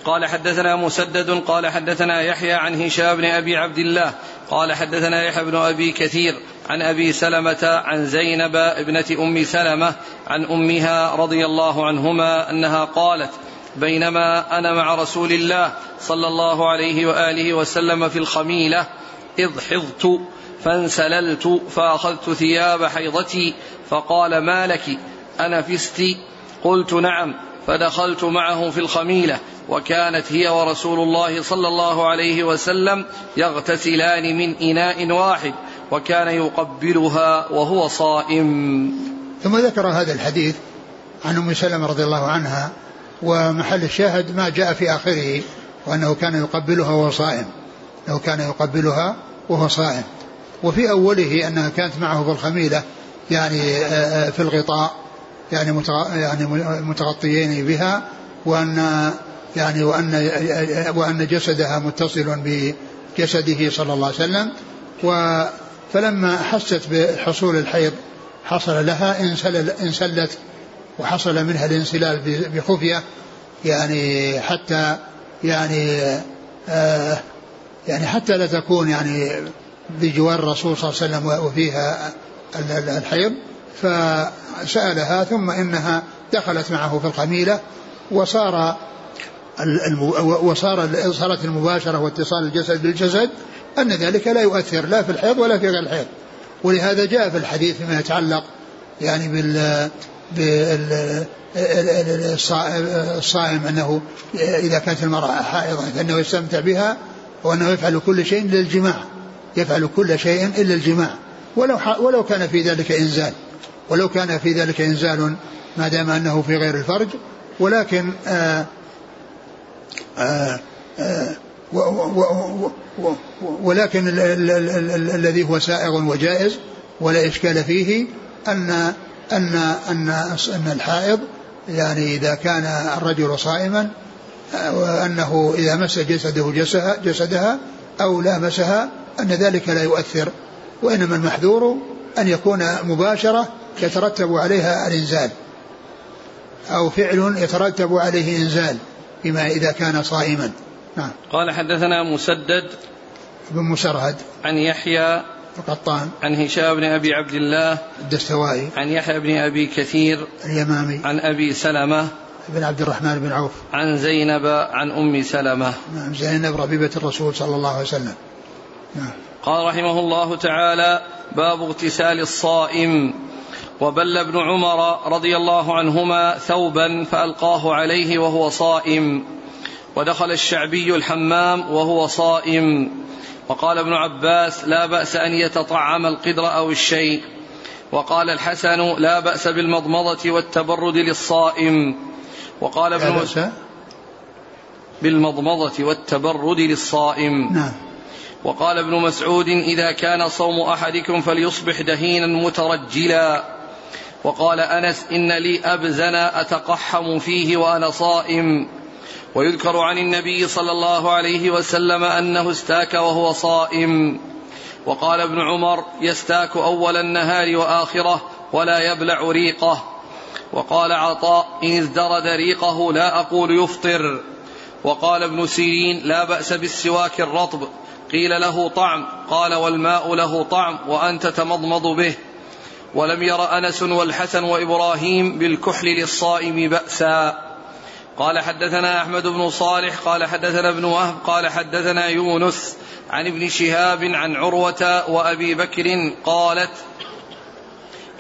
قال حدثنا مسدد قال حدثنا يحيى عن هشام بن أبي عبد الله قال حدثنا يحيى بن أبي كثير عن أبي سلمة عن زينب ابنة أم سلمة عن أمها رضي الله عنهما أنها قالت بينما أنا مع رسول الله صلى الله عليه وآله وسلم في الخميلة إذ حضت فانسللت فأخذت ثياب حيضتي فقال ما لك؟ انفست قلت نعم فدخلت معه في الخميلة وكانت هي ورسول الله صلى الله عليه وسلم يغتسلان من إناء واحد وكان يقبلها وهو صائم. ثم ذكر هذا الحديث عن أم سلمة رضي الله عنها ومحل الشاهد ما جاء في آخره وأنه كان يقبلها وهو صائم. انه كان يقبلها وهو صائم. وفي أوله أنها كانت معه في الخميلة يعني آه، آه، في الغطاء يعني يعني متغطيين بها وأن يعني وان وأن جسدها متصل بجسده صلى الله عليه وسلم. و فلما حست بحصول الحيض حصل لها انسل انسلت وحصل منها الانسلال بخفية يعني حتى يعني آه يعني حتى لا تكون يعني بجوار الرسول صلى الله عليه وسلم وفيها الحيض فسألها ثم إنها دخلت معه في القميلة وصار وصار صارت المباشرة واتصال الجسد بالجسد أن ذلك لا يؤثر لا في الحيض ولا في غير الحيض. ولهذا جاء في الحديث فيما يتعلق يعني بال الصائم أنه إذا كانت المرأة حائضه فإنه يستمتع بها وأنه يفعل كل شيء الا الجماع يفعل كل شيء إلا الجماع. ولو ولو كان في ذلك إنزال. ولو كان في ذلك إنزال ما دام أنه في غير الفرج. ولكن آه، ولكن الذي هو سائغ وجائز ولا إشكال فيه أن أن أن أن الحائض يعني إذا كان الرجل صائما وأنه إذا مس جسده جسدها, جسدها أو لامسها أن ذلك لا يؤثر وإنما المحذور أن يكون مباشرة يترتب عليها الإنزال أو فعل يترتب عليه إنزال. بما إذا كان صائما. نعم. قال حدثنا مسدد بن مسرهد عن يحيى القطان عن هشام بن أبي عبد الله الدستوائي عن يحيى بن أبي كثير اليمامي عن أبي سلمة بن عبد الرحمن بن عوف. عن زينب عن أم سلمة. نعم. زينب ربيبة الرسول صلى الله عليه وسلم. نعم. قال رحمه الله تعالى باب اغتسال الصائم. وبل ابن عمر رضي الله عنهما ثوبا فألقاه عليه وهو صائم. ودخل الشعبي الحمام وهو صائم. وقال ابن عباس لا بأس أن يتطعم القدر أو الشيء. وقال الحسن لا بأس بالمضمضة والتبرد للصائم. وقال ابن مسعود بالمضمضة والتبرد للصائم. نعم. وقال ابن مسعود إذا كان صوم أحدكم فليصبح دهينا مترجلا. وقال أنس إن لي أبزنا أتقحم فيه وأنا صائم. ويذكر عن النبي صلى الله عليه وسلم أنه استاك وهو صائم. وقال ابن عمر يستاك أول النهار وآخرة ولا يبلع ريقه. وقال عطاء إن ازدرد ريقه لا أقول يفطر. وقال ابن سيرين لا بأس بالسواك الرطب. قيل له طعم. قال والماء له طعم وأنت تمضمض به. ولم ير أنس والحسن وإبراهيم بالكحل للصائم بأسا. قال حدثنا أحمد بن صالح قال حدثنا ابن وهب قال حدثنا يونس عن ابن شهاب عن عروة وأبي بكر قالت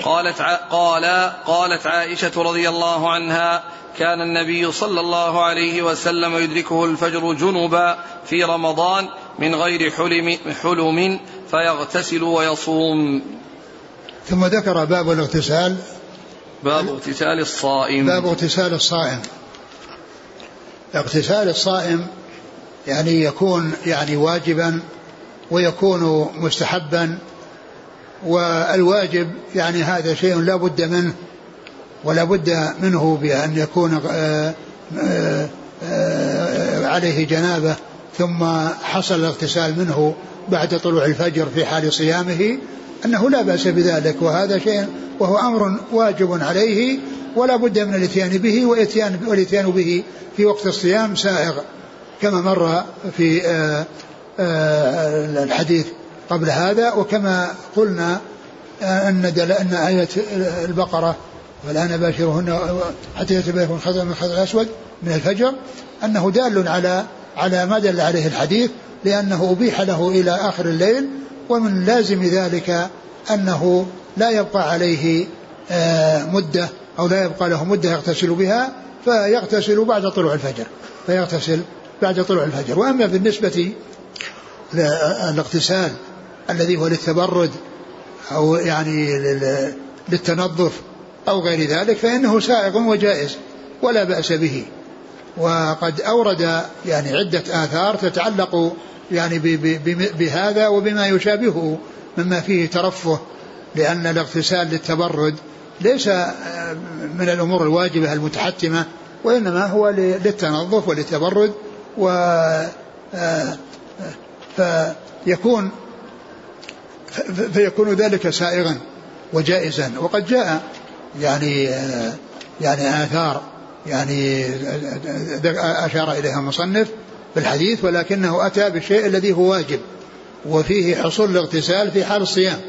قالت قال قالت عائشة رضي الله عنها كان النبي صلى الله عليه وسلم يدركه الفجر جنبا في رمضان من غير حلم, حلم فيغتسل ويصوم. ثم ذكر باب الاغتسال. باب اغتسال الصائم. باب اغتسال الصائم. اغتسال الصائم يعني يكون يعني واجبا ويكون مستحبا والواجب يعني هذا شيء لا بد منه ولا بد منه بأن يكون آه، آه، آه، عليه جنابة. ثم حصل الاغتسال منه بعد طلوع الفجر في حال صيامه. أنه لا بأس بذلك وهذا شيء وهو أمر واجب عليه ولا بد من الإتيان به والاتيان والإتيان به في وقت الصيام سائغ كما مر في آه، آه، الحديث قبل هذا وكما قلنا آه، أن أن آية البقرة والآن باشرهن حتى يتبين خضر من خضر الأسود من الفجر أنه دال على على ما دل عليه الحديث لأنه أبيح له إلى آخر الليل ومن لازم ذلك أنه لا يبقى عليه مدة أو لا يبقى له مدة يغتسل بها فيغتسل بعد طلوع الفجر فيغتسل بعد طلوع الفجر. وأما بالنسبة للاغتسال الذي هو للتبرد أو يعني للتنظف أو غير ذلك فإنه سائغ وجائز ولا بأس به. وقد أورد يعني عدة آثار تتعلق يعني بهذا وبما يشابهه مما فيه ترفه لأن الاغتسال للتبرد ليس من الأمور الواجبة المتحتمة وإنما هو للتنظف وللتبرد و آه، فيكون فيكون ذلك سائغا وجائزا وقد جاء يعني آه، يعني آثار يعني أشار إليها المصنف بالحديث ولكنه أتى بالشيء الذي هو واجب وفيه حصول الاغتسال في حال الصيام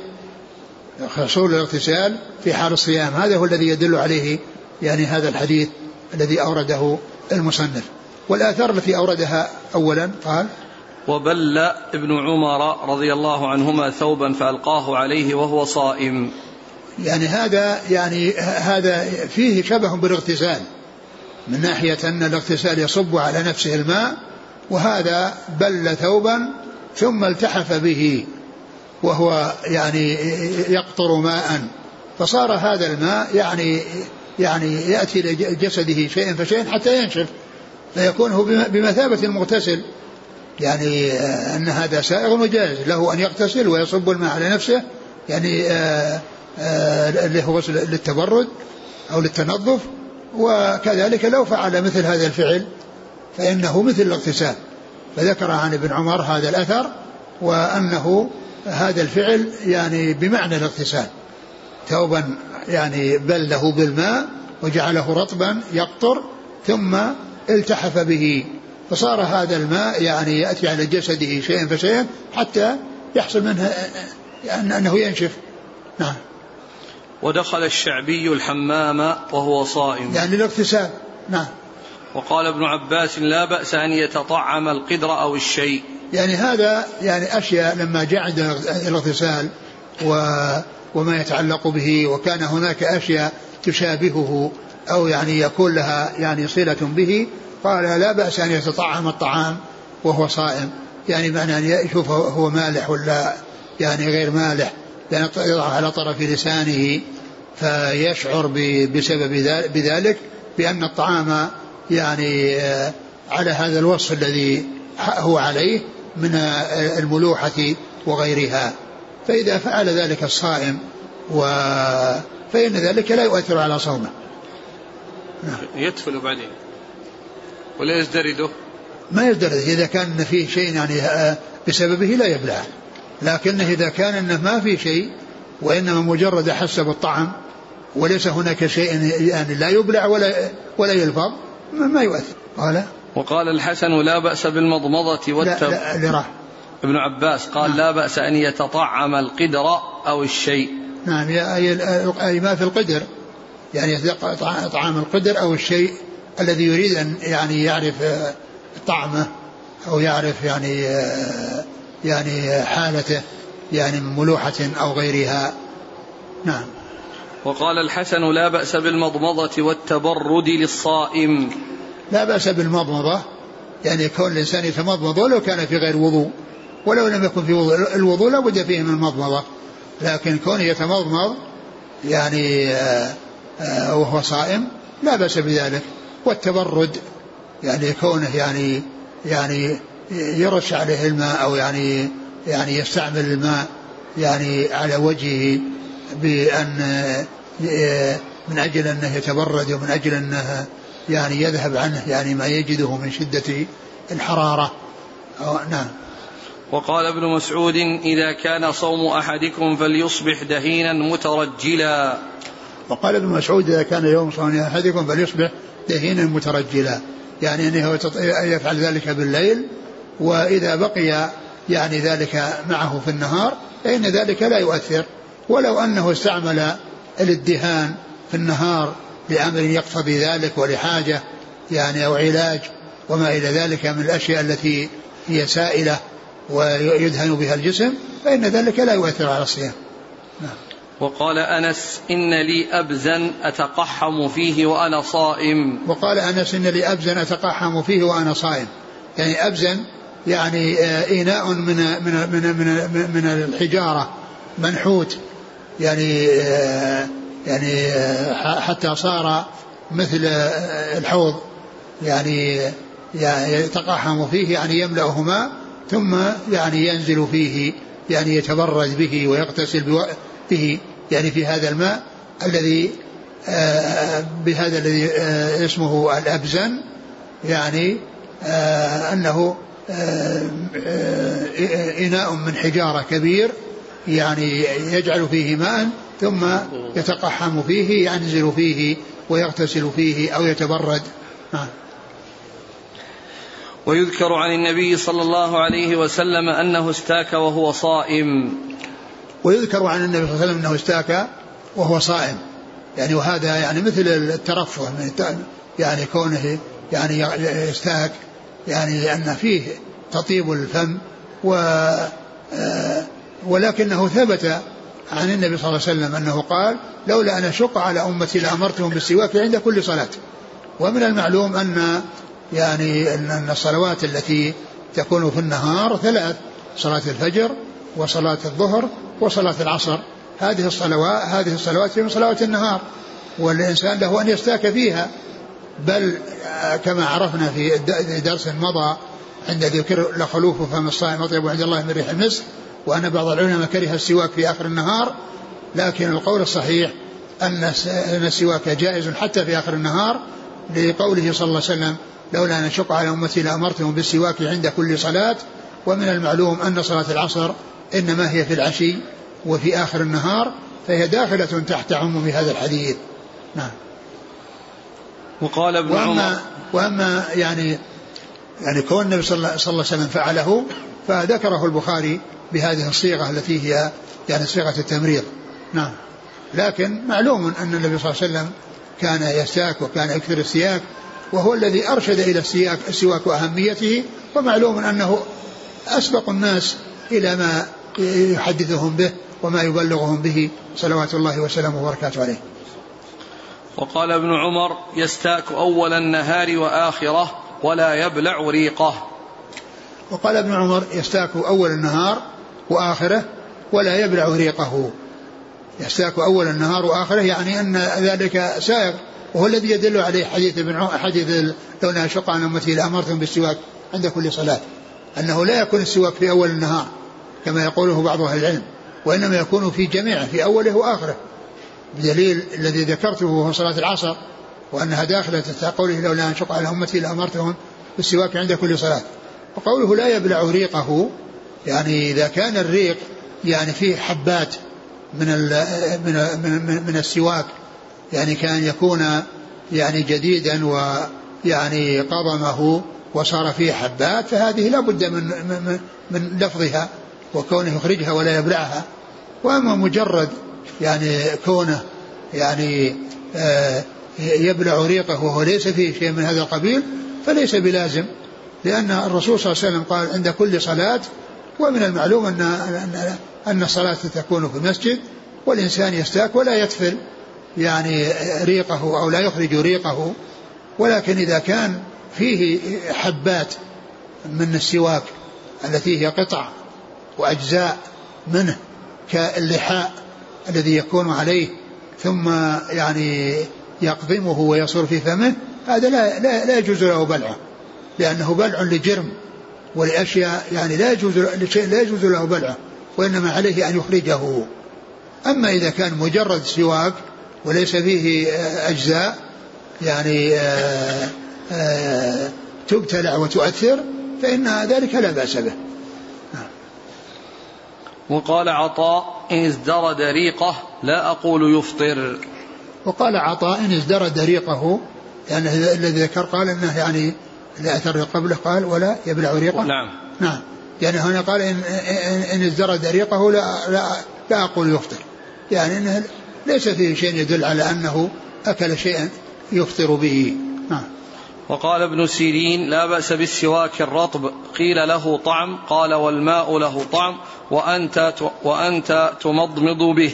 حصول الاغتسال في حال الصيام هذا هو الذي يدل عليه يعني هذا الحديث الذي أورده المصنف. والآثار التي أوردها أولا قال وبل ابن عمر رضي الله عنهما ثوبا فألقاه عليه وهو صائم. يعني هذا يعني هذا فيه شبه بالاغتسال من ناحية أن الاغتسال يصب على نفسه الماء وهذا بل ثوبا ثم التحف به وهو يعني يقطر ماء. فصار هذا الماء يعني يعني يأتي لجسده شيئا فشيئا حتى ينشف فيكون هو بمثابة المغتسل. يعني آه، أن هذا سائغ وجائز له أن يغتسل ويصب الماء على نفسه يعني آه، اللي هو للتبرد أو للتنظف وكذلك لو فعل مثل هذا الفعل فإنه مثل الاغتسال. فذكر عن ابن عمر هذا الأثر وأنه هذا الفعل يعني بمعنى الاغتسال. ثوبا يعني بله بالماء وجعله رطبا يقطر ثم التحف به. فصار هذا الماء يعني يأتي على جسده شيئا فشيئا حتى يحصل منه أنه ينشف. نعم. ودخل الشعبي الحمام وهو صائم. يعني الاغتسال. نعم. وقال ابن عباس لا بأس أن يتطعم القدر أو الشيء. يعني هذا يعني أشياء لما جاء عند الاغتسال و وما يتعلق به وكان هناك أشياء تشابهه أو يعني يكون لها يعني صلة به قال لا بأس أن يتطعم الطعام وهو صائم. يعني معنى أن يشوف هو مالح ولا يعني غير مالح يعني يضع على طرف لسانه فيشعر بسبب بذلك بأن الطعام يعني آه، على هذا الوصف الذي هو عليه من الملوحة وغيرها. فإذا فعل ذلك الصائم و فإن ذلك لا يؤثر على صومه. نعم. يدفل بعدين ولا يزدرده؟ ما يزدرد إذا كان فيه شيء يعني آه، بسببه لا يبلع. لكنه إذا كان أنه ما في شيء وإنما مجرد حسب الطعم وليس هناك شيء يعني لا يبلع ولا ولا يلفظ ما يؤثر. قال؟ وقال الحسن لا بأس بالمضمضة والتب لا, لا, ابن عباس قال نعم. لا بأس أن يتطعم القدر أو الشيء. نعم أي, أي ما في القدر. يعني طعام القدر أو الشيء الذي يريد أن يعني يعرف طعمه أو يعرف يعني يعني حالته يعني من ملوحة أو غيرها. نعم. وقال الحسن لا بأس بالمضمضة والتبرد للصائم. لا بأس بالمضمضة يعني كون الإنسان يتمضمض ولو كان في غير وضوء ولو لم يكن في وضوء الوضوء لا بد فيه من المضمضة. لكن كونه يتمضمض يعني آه، آه، وهو صائم لا بأس بذلك. والتبرد يعني كونه يعني يعني يرش عليه الماء أو يعني يعني يستعمل الماء يعني على وجهه. بأن من أجل أنه يتبرد ومن أجل أنه يعني يذهب عنه يعني ما يجده من شدة الحرارة. أو نعم. وقال ابن مسعود إذا كان صوم أحدكم فليصبح دهينا مترجلا. وقال ابن مسعود إذا كان يوم صوم أحدكم فليصبح دهينا مترجلا. يعني أنه يفعل ذلك بالليل وإذا بقي يعني ذلك معه في النهار فإن ذلك لا يؤثر. ولو أنه استعمل الادهان في النهار لأمر يقتضي ذلك ولحاجة يعني أو علاج وما إلى ذلك من الأشياء التي هي سائلة ويدهن بها الجسم فإن ذلك لا يؤثر على الصيام. نعم. وقال أنس إن لي أبزا أتقحم فيه وأنا صائم. وقال أنس إن لي أبزا أتقحم فيه وأنا صائم. يعني أبزا يعني آه، إناء من من من من, من الحجارة منحوت. يعني آه، يعني آه، حتى صار مثل الحوض يعني يتقحم فيه يعني يملأه ماء ثم يعني ينزل فيه يعني يتبرد به ويغتسل به يعني في هذا الماء الذي آه، بهذا الذي آه، اسمه الأبزن يعني آه، أنه إناء من حجارة كبير يعني يجعل فيه ماء ثم يتقحم فيه ينزل فيه ويغتسل فيه أو يتبرد. نعم ويذكر عن النبي صلى الله عليه وسلم أنه استاك وهو صائم. ويذكر عن النبي صلى الله عليه وسلم أنه استاك وهو صائم. يعني وهذا يعني مثل الترفه من يعني كونه يعني يستاك يعني أن فيه تطيب الفم و آه، ولكنه ثبت عن النبي صلى الله عليه وسلم أنه قال لولا أن أشق على أمتي لأمرتهم بالسواك عند كل صلاة. ومن المعلوم أن يعني أن الصلوات التي تكون في النهار ثلاث صلاة الفجر وصلاة الظهر وصلاة العصر. هذه الصلوات هذه الصلوات من صلوات النهار. والإنسان له أن يستاك فيها. بل كما عرفنا في درس مضى عند ذكر لخلوف فم الصائم أطيب عند الله من ريح المسك. وأن بعض العلماء كره السواك في آخر النهار لكن القول الصحيح أن السواك جائز حتى في آخر النهار لقوله صلى الله عليه وسلم لولا أن أشق على أمتي لأمرتهم بالسواك عند كل صلاة. ومن المعلوم أن صلاة العصر إنما هي في العشي وفي آخر النهار فهي داخلة تحت عموم هذا الحديث. نعم. وقال ابن وأما عمر وأما يعني يعني كون النبي صلى الله عليه وسلم فعله فذكره البخاري بهذه الصيغة التي هي يعني صيغة التمريض. نعم. لكن معلوم أن النبي صلى الله عليه وسلم كان يستاك وكان يكثر السياك وهو الذي أرشد إلى السياك السواك وأهميته ومعلوم أنه أسبق الناس إلى ما يحدثهم به وما يبلغهم به صلوات الله وسلامه وبركاته عليه. وقال ابن عمر يستاك أول النهار وآخرة ولا يبلع ريقه. وقال ابن عمر يستاك أول النهار وآخرة ولا يبلع ريقه. يستاك أول النهار وآخرة يعني أن ذلك سائغ وهو الذي يدل عليه حديث ابن حديث لو أشق عن أمتي لأمرتم بالسواك عند كل صلاة. أنه لا يكون السواك في أول النهار كما يقوله بعض أهل العلم وإنما يكون في جميعه في أوله وآخره. بدليل الذي ذكرته وهو صلاة العصر وأنها داخلة تحت قوله لولا أن شق على أمتي لأمرتهم بالسواك عند كل صلاة. وقوله لا يبلع ريقه يعني إذا كان الريق يعني فيه حبات من من من, من السواك يعني كان يكون يعني جديدا ويعني قضمه وصار فيه حبات فهذه لا بد من, من, من لفظها وكونه يخرجها ولا يبلعها وأما مجرد يعني كونه يعني آه يبلع ريقه وهو ليس فيه شيء من هذا القبيل فليس بلازم لأن الرسول صلى الله عليه وسلم قال عند كل صلاة ومن المعلوم أن أن الصلاة تكون في المسجد والإنسان يستاك ولا يتفل يعني ريقه أو لا يخرج ريقه. ولكن إذا كان فيه حبات من السواك التي هي قطع وأجزاء منه كاللحاء الذي يكون عليه ثم يعني يقضمه ويصور في فمه هذا لا, لا, لا يجوز له بلعه لأنه بلع لجرم. ولأشياء يعني لا يجوز لشيء لا يجوز له بلعه وإنما عليه أن يخرجه. أما إذا كان مجرد سواك وليس فيه أجزاء يعني آآ آآ تبتلع وتؤثر فإن ذلك لا بأس به. وقال عطاء إن ازدرد ريقه لا أقول يفطر. وقال عطاء إن ازدرد ريقه يعني الذي ذكر قال إنه يعني لا أثر قبله قال ولا يبلع ريقه. نعم. نعم. يعني هنا قال ان ان ازدرد ريقه لا لا, لا أقول يفطر يعني إنه ليس فيه شيء يدل على أنه أكل شيئا يفطر به. نعم. وقال ابن سيرين لا بأس بالسواك الرطب. قيل له طعم. قال والماء له طعم. وأنت وأنت تمضمض به.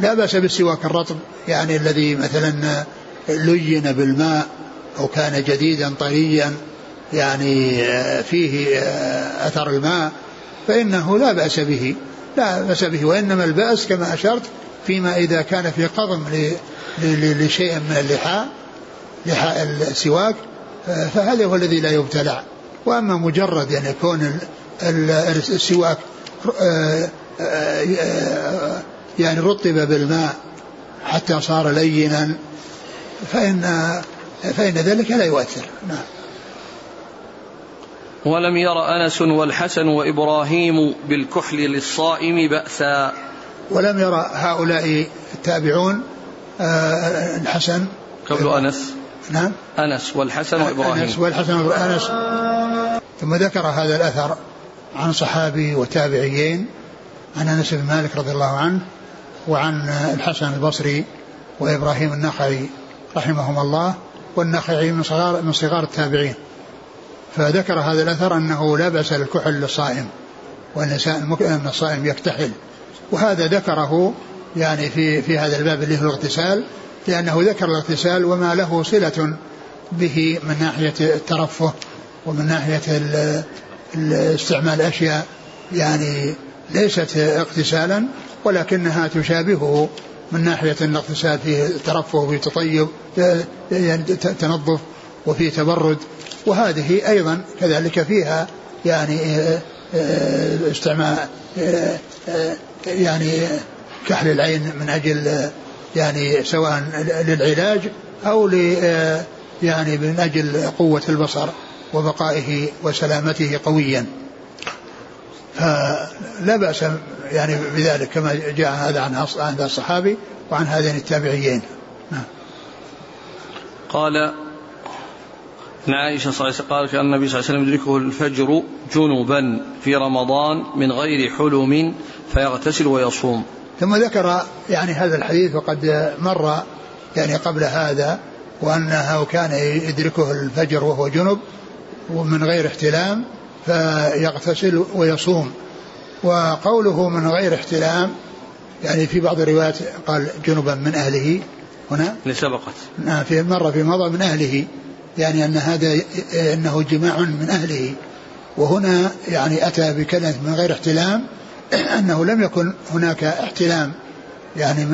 لا بأس بالسواك الرطب. يعني الذي مثلا لين بالماء. أو كان جديدا طريا يعني فيه أثر الماء فإنه لا بأس به لا بأس به. وإنما البأس كما أشرت فيما إذا كان في قضم لشيء من اللحاء لحاء السواك فهذا هو الذي لا يبتلع. وأما مجرد يعني يكون السواك يعني رطب بالماء حتى صار لينا فإن فإن ذلك لا يؤثر. نعم. ولم ير أنس والحسن وإبراهيم بالكحل للصائم بأسا. ولم يرى هؤلاء التابعون آه، الحسن. قبل أنس. نعم. أنس والحسن وإبراهيم. أنس والحسن وأنس ثم ذكر هذا الأثر عن صحابي وتابعيين عن أنس بن مالك رضي الله عنه وعن الحسن البصري وإبراهيم النخعي رحمهم الله. والنخعي من صغار من صغار التابعين. فذكر هذا الأثر أنه لا بأس للكحل للصائم وأن الصائم يكتحل. وهذا ذكره يعني في في هذا الباب اللي هو الاغتسال لأنه ذكر الاغتسال وما له صلة به من ناحية الترفه ومن ناحية استعمال أشياء يعني ليست اغتسالا ولكنها تشابهه من ناحية الاغتسال فيه ترفه فيه تطيب يعني تنظف وفي تبرد. وهذه أيضا كذلك فيها يعني آه، آه، استعمال آه، يعني كحل العين من أجل يعني سواء للعلاج أو يعني من أجل قوة البصر وبقائه وسلامته قويا. فلا بأس يعني بذلك كما جاء هذا عن هذا الصحابي وعن هذين التابعيين نعم. قال عن عائشة صلى الله عليه وسلم قال كان النبي صلى الله عليه وسلم يدركه الفجر جنبا في رمضان من غير حلم فيغتسل ويصوم ثم ذكر يعني هذا الحديث وقد مر يعني قبل هذا وأنه كان يدركه الفجر وهو جنب ومن غير احتلام فيغتسل ويصوم. وقوله من غير احتلام يعني في بعض الروايات قال جنبا من أهله هنا؟ اللي سبقت. نعم في مرة في مضى من أهله يعني أن هذا أنه جماع من أهله. وهنا يعني أتى بكلمة من غير احتلام أنه لم يكن هناك احتلام. يعني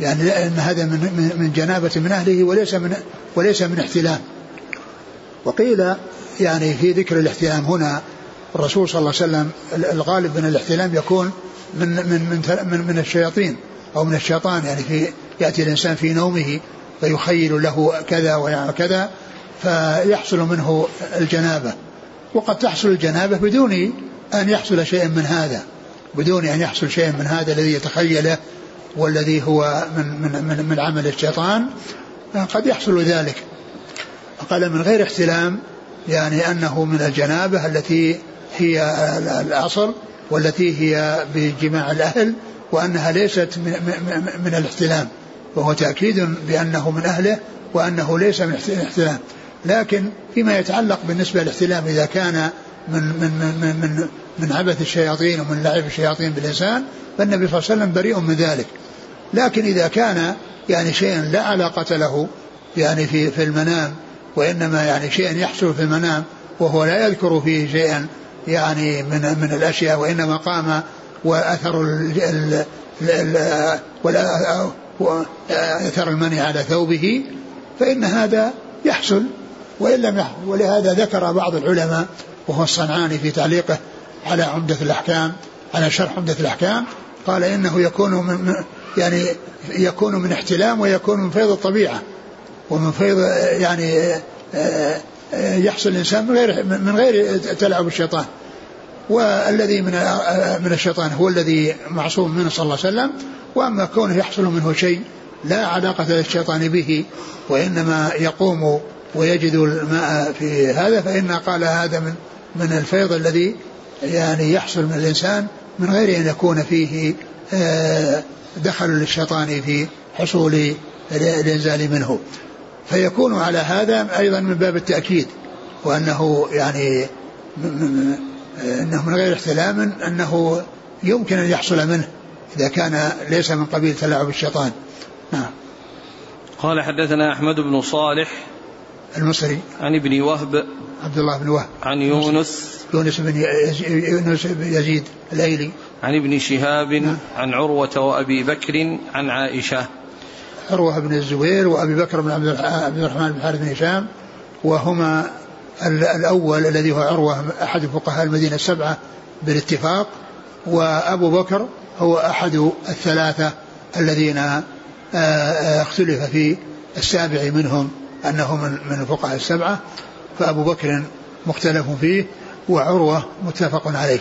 يعني أن هذا من من جنابة من أهله وليس من وليس من احتلام. وقيل يعني في ذكر الاحتلام هنا الرسول صلى الله عليه وسلم الغالب من الاحتلام يكون من من من من الشياطين أو من الشيطان. يعني في يأتي الإنسان في نومه فيخيل له كذا وكذا فيحصل منه الجنابة. وقد تحصل الجنابة بدون أن يحصل شيء من هذا بدون أن يحصل شيء من هذا الذي يتخيله والذي هو من من من, من عمل الشيطان قد يحصل ذلك. فقال من غير احتلام يعني أنه من الجنابة التي هي الاصل والتي هي بجماع الأهل وأنها ليست من, من, الاحتلام. وهو تأكيد بأنه من أهله وأنه ليس من الاحتلام. لكن فيما يتعلق بالنسبة للاحتلام إذا كان من من من من, من عبث الشياطين ومن لعب الشياطين بالانسان فالنبي صلى الله عليه وسلم بريء من ذلك. لكن إذا كان يعني شيء لا علاقة له يعني في في المنام وإنما يعني شيء يحصل في المنام وهو لا يذكر فيه شيئا يعني من من الأشياء وإنما قام وأثر أثر المني على ثوبه فإن هذا يحصل. وإن لم يحصل ولهذا ذكر بعض العلماء وهو الصنعاني في تعليقه على عمدة الأحكام على شرح عمدة الأحكام قال إنه يكون من يعني يكون من احتلام ويكون من فيض الطبيعة. ومن فيض يعني آه، آه، يحصل الإنسان من غير من غير تلعب الشيطان. والذي من آه، من الشيطان هو الذي معصوم منه صلى الله عليه وسلم. وأما كونه يحصل منه شيء لا علاقة للشيطان به وإنما يقوم ويجد الماء في هذا فإن قال هذا من من الفيض الذي يعني يحصل من الإنسان من غير أن يكون فيه دخل للشيطان في حصول الإنزال منه. فيكون على هذا أيضا من باب التأكيد وأنه يعني أنه من غير احتلام أنه يمكن أن يحصل منه إذا كان ليس من قبيل تلاعب الشيطان. نعم. قال حدثنا أحمد بن صالح المصري. عن ابن وهب عبد الله بن وهب. عن يونس. يونس بن يونس بن يزيد الايلي عن ابن شهاب نعم. عن عروة وأبي بكر عن عائشة. عروة بن الزبير وأبي بكر بن عبد الرحمن بن حارث بن هشام وهما الأول الذي هو عروة أحد فقهاء المدينة السبعة بالاتفاق وأبو بكر هو أحد الثلاثة الذين آه، آه، اختلف في السابع منهم أنه من من الفقهاء السبعة فأبو بكر مختلف فيه وعروة متفق عليه.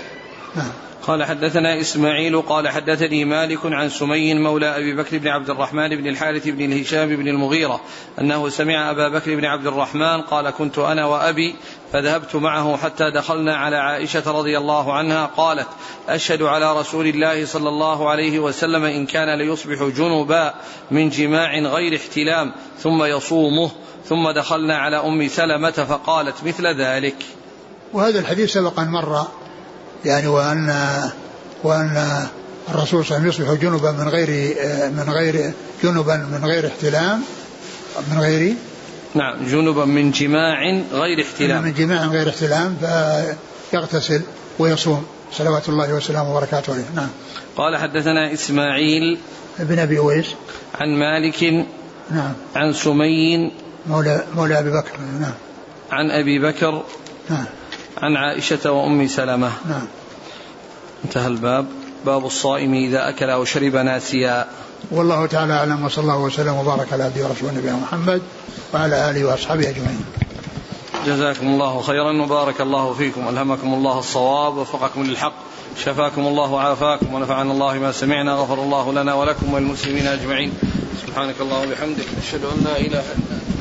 قال حدثنا إسماعيل قال حدثني مالك عن سمي مولى أبي بكر بن عبد الرحمن بن الحارث بن الهشام بن المغيرة أنه سمع أبا بكر بن عبد الرحمن قال كنت أنا وأبي فذهبت معه حتى دخلنا على عائشة رضي الله عنها قالت أشهد على رسول الله صلى الله عليه وسلم إن كان ليصبح جنبا من جماع غير احتلام ثم يصومه ثم دخلنا على أم سلمة فقالت مثل ذلك. وهذا الحديث سبق أن مر يعني وأن وأن الرسول صلى الله عليه وسلم يصبح جنبا من غير من غير جنبا من غير احتلام من غير نعم جنبا من جماع غير احتلام. من جماع غير احتلام فيغتسل ويصوم. صلوات الله وسلامه وبركاته عليه. نعم. قال حدثنا إسماعيل ابن أبي أويس. عن مالك نعم. عن سمي مولى مولى أبي بكر. نعم. عن أبي بكر نعم. عن عائشة وأم سلمة. نعم. انتهى الباب. باب الصائم إذا أكل أو شرب ناسيا. والله تعالى أعلم وصلى الله وسلم وبارك على عبده ورسوله نبينا محمد وعلى آله وأصحابه أجمعين. جزاكم الله خيرا وبارك الله فيكم. ألهمكم الله الصواب وفقكم للحق شفاكم الله وعافاكم ونفعنا الله ما سمعنا غفر الله لنا ولكم وللمسلمين أجمعين. سبحانك اللهم وبحمدك أشهد أن لا إله إلا أنت.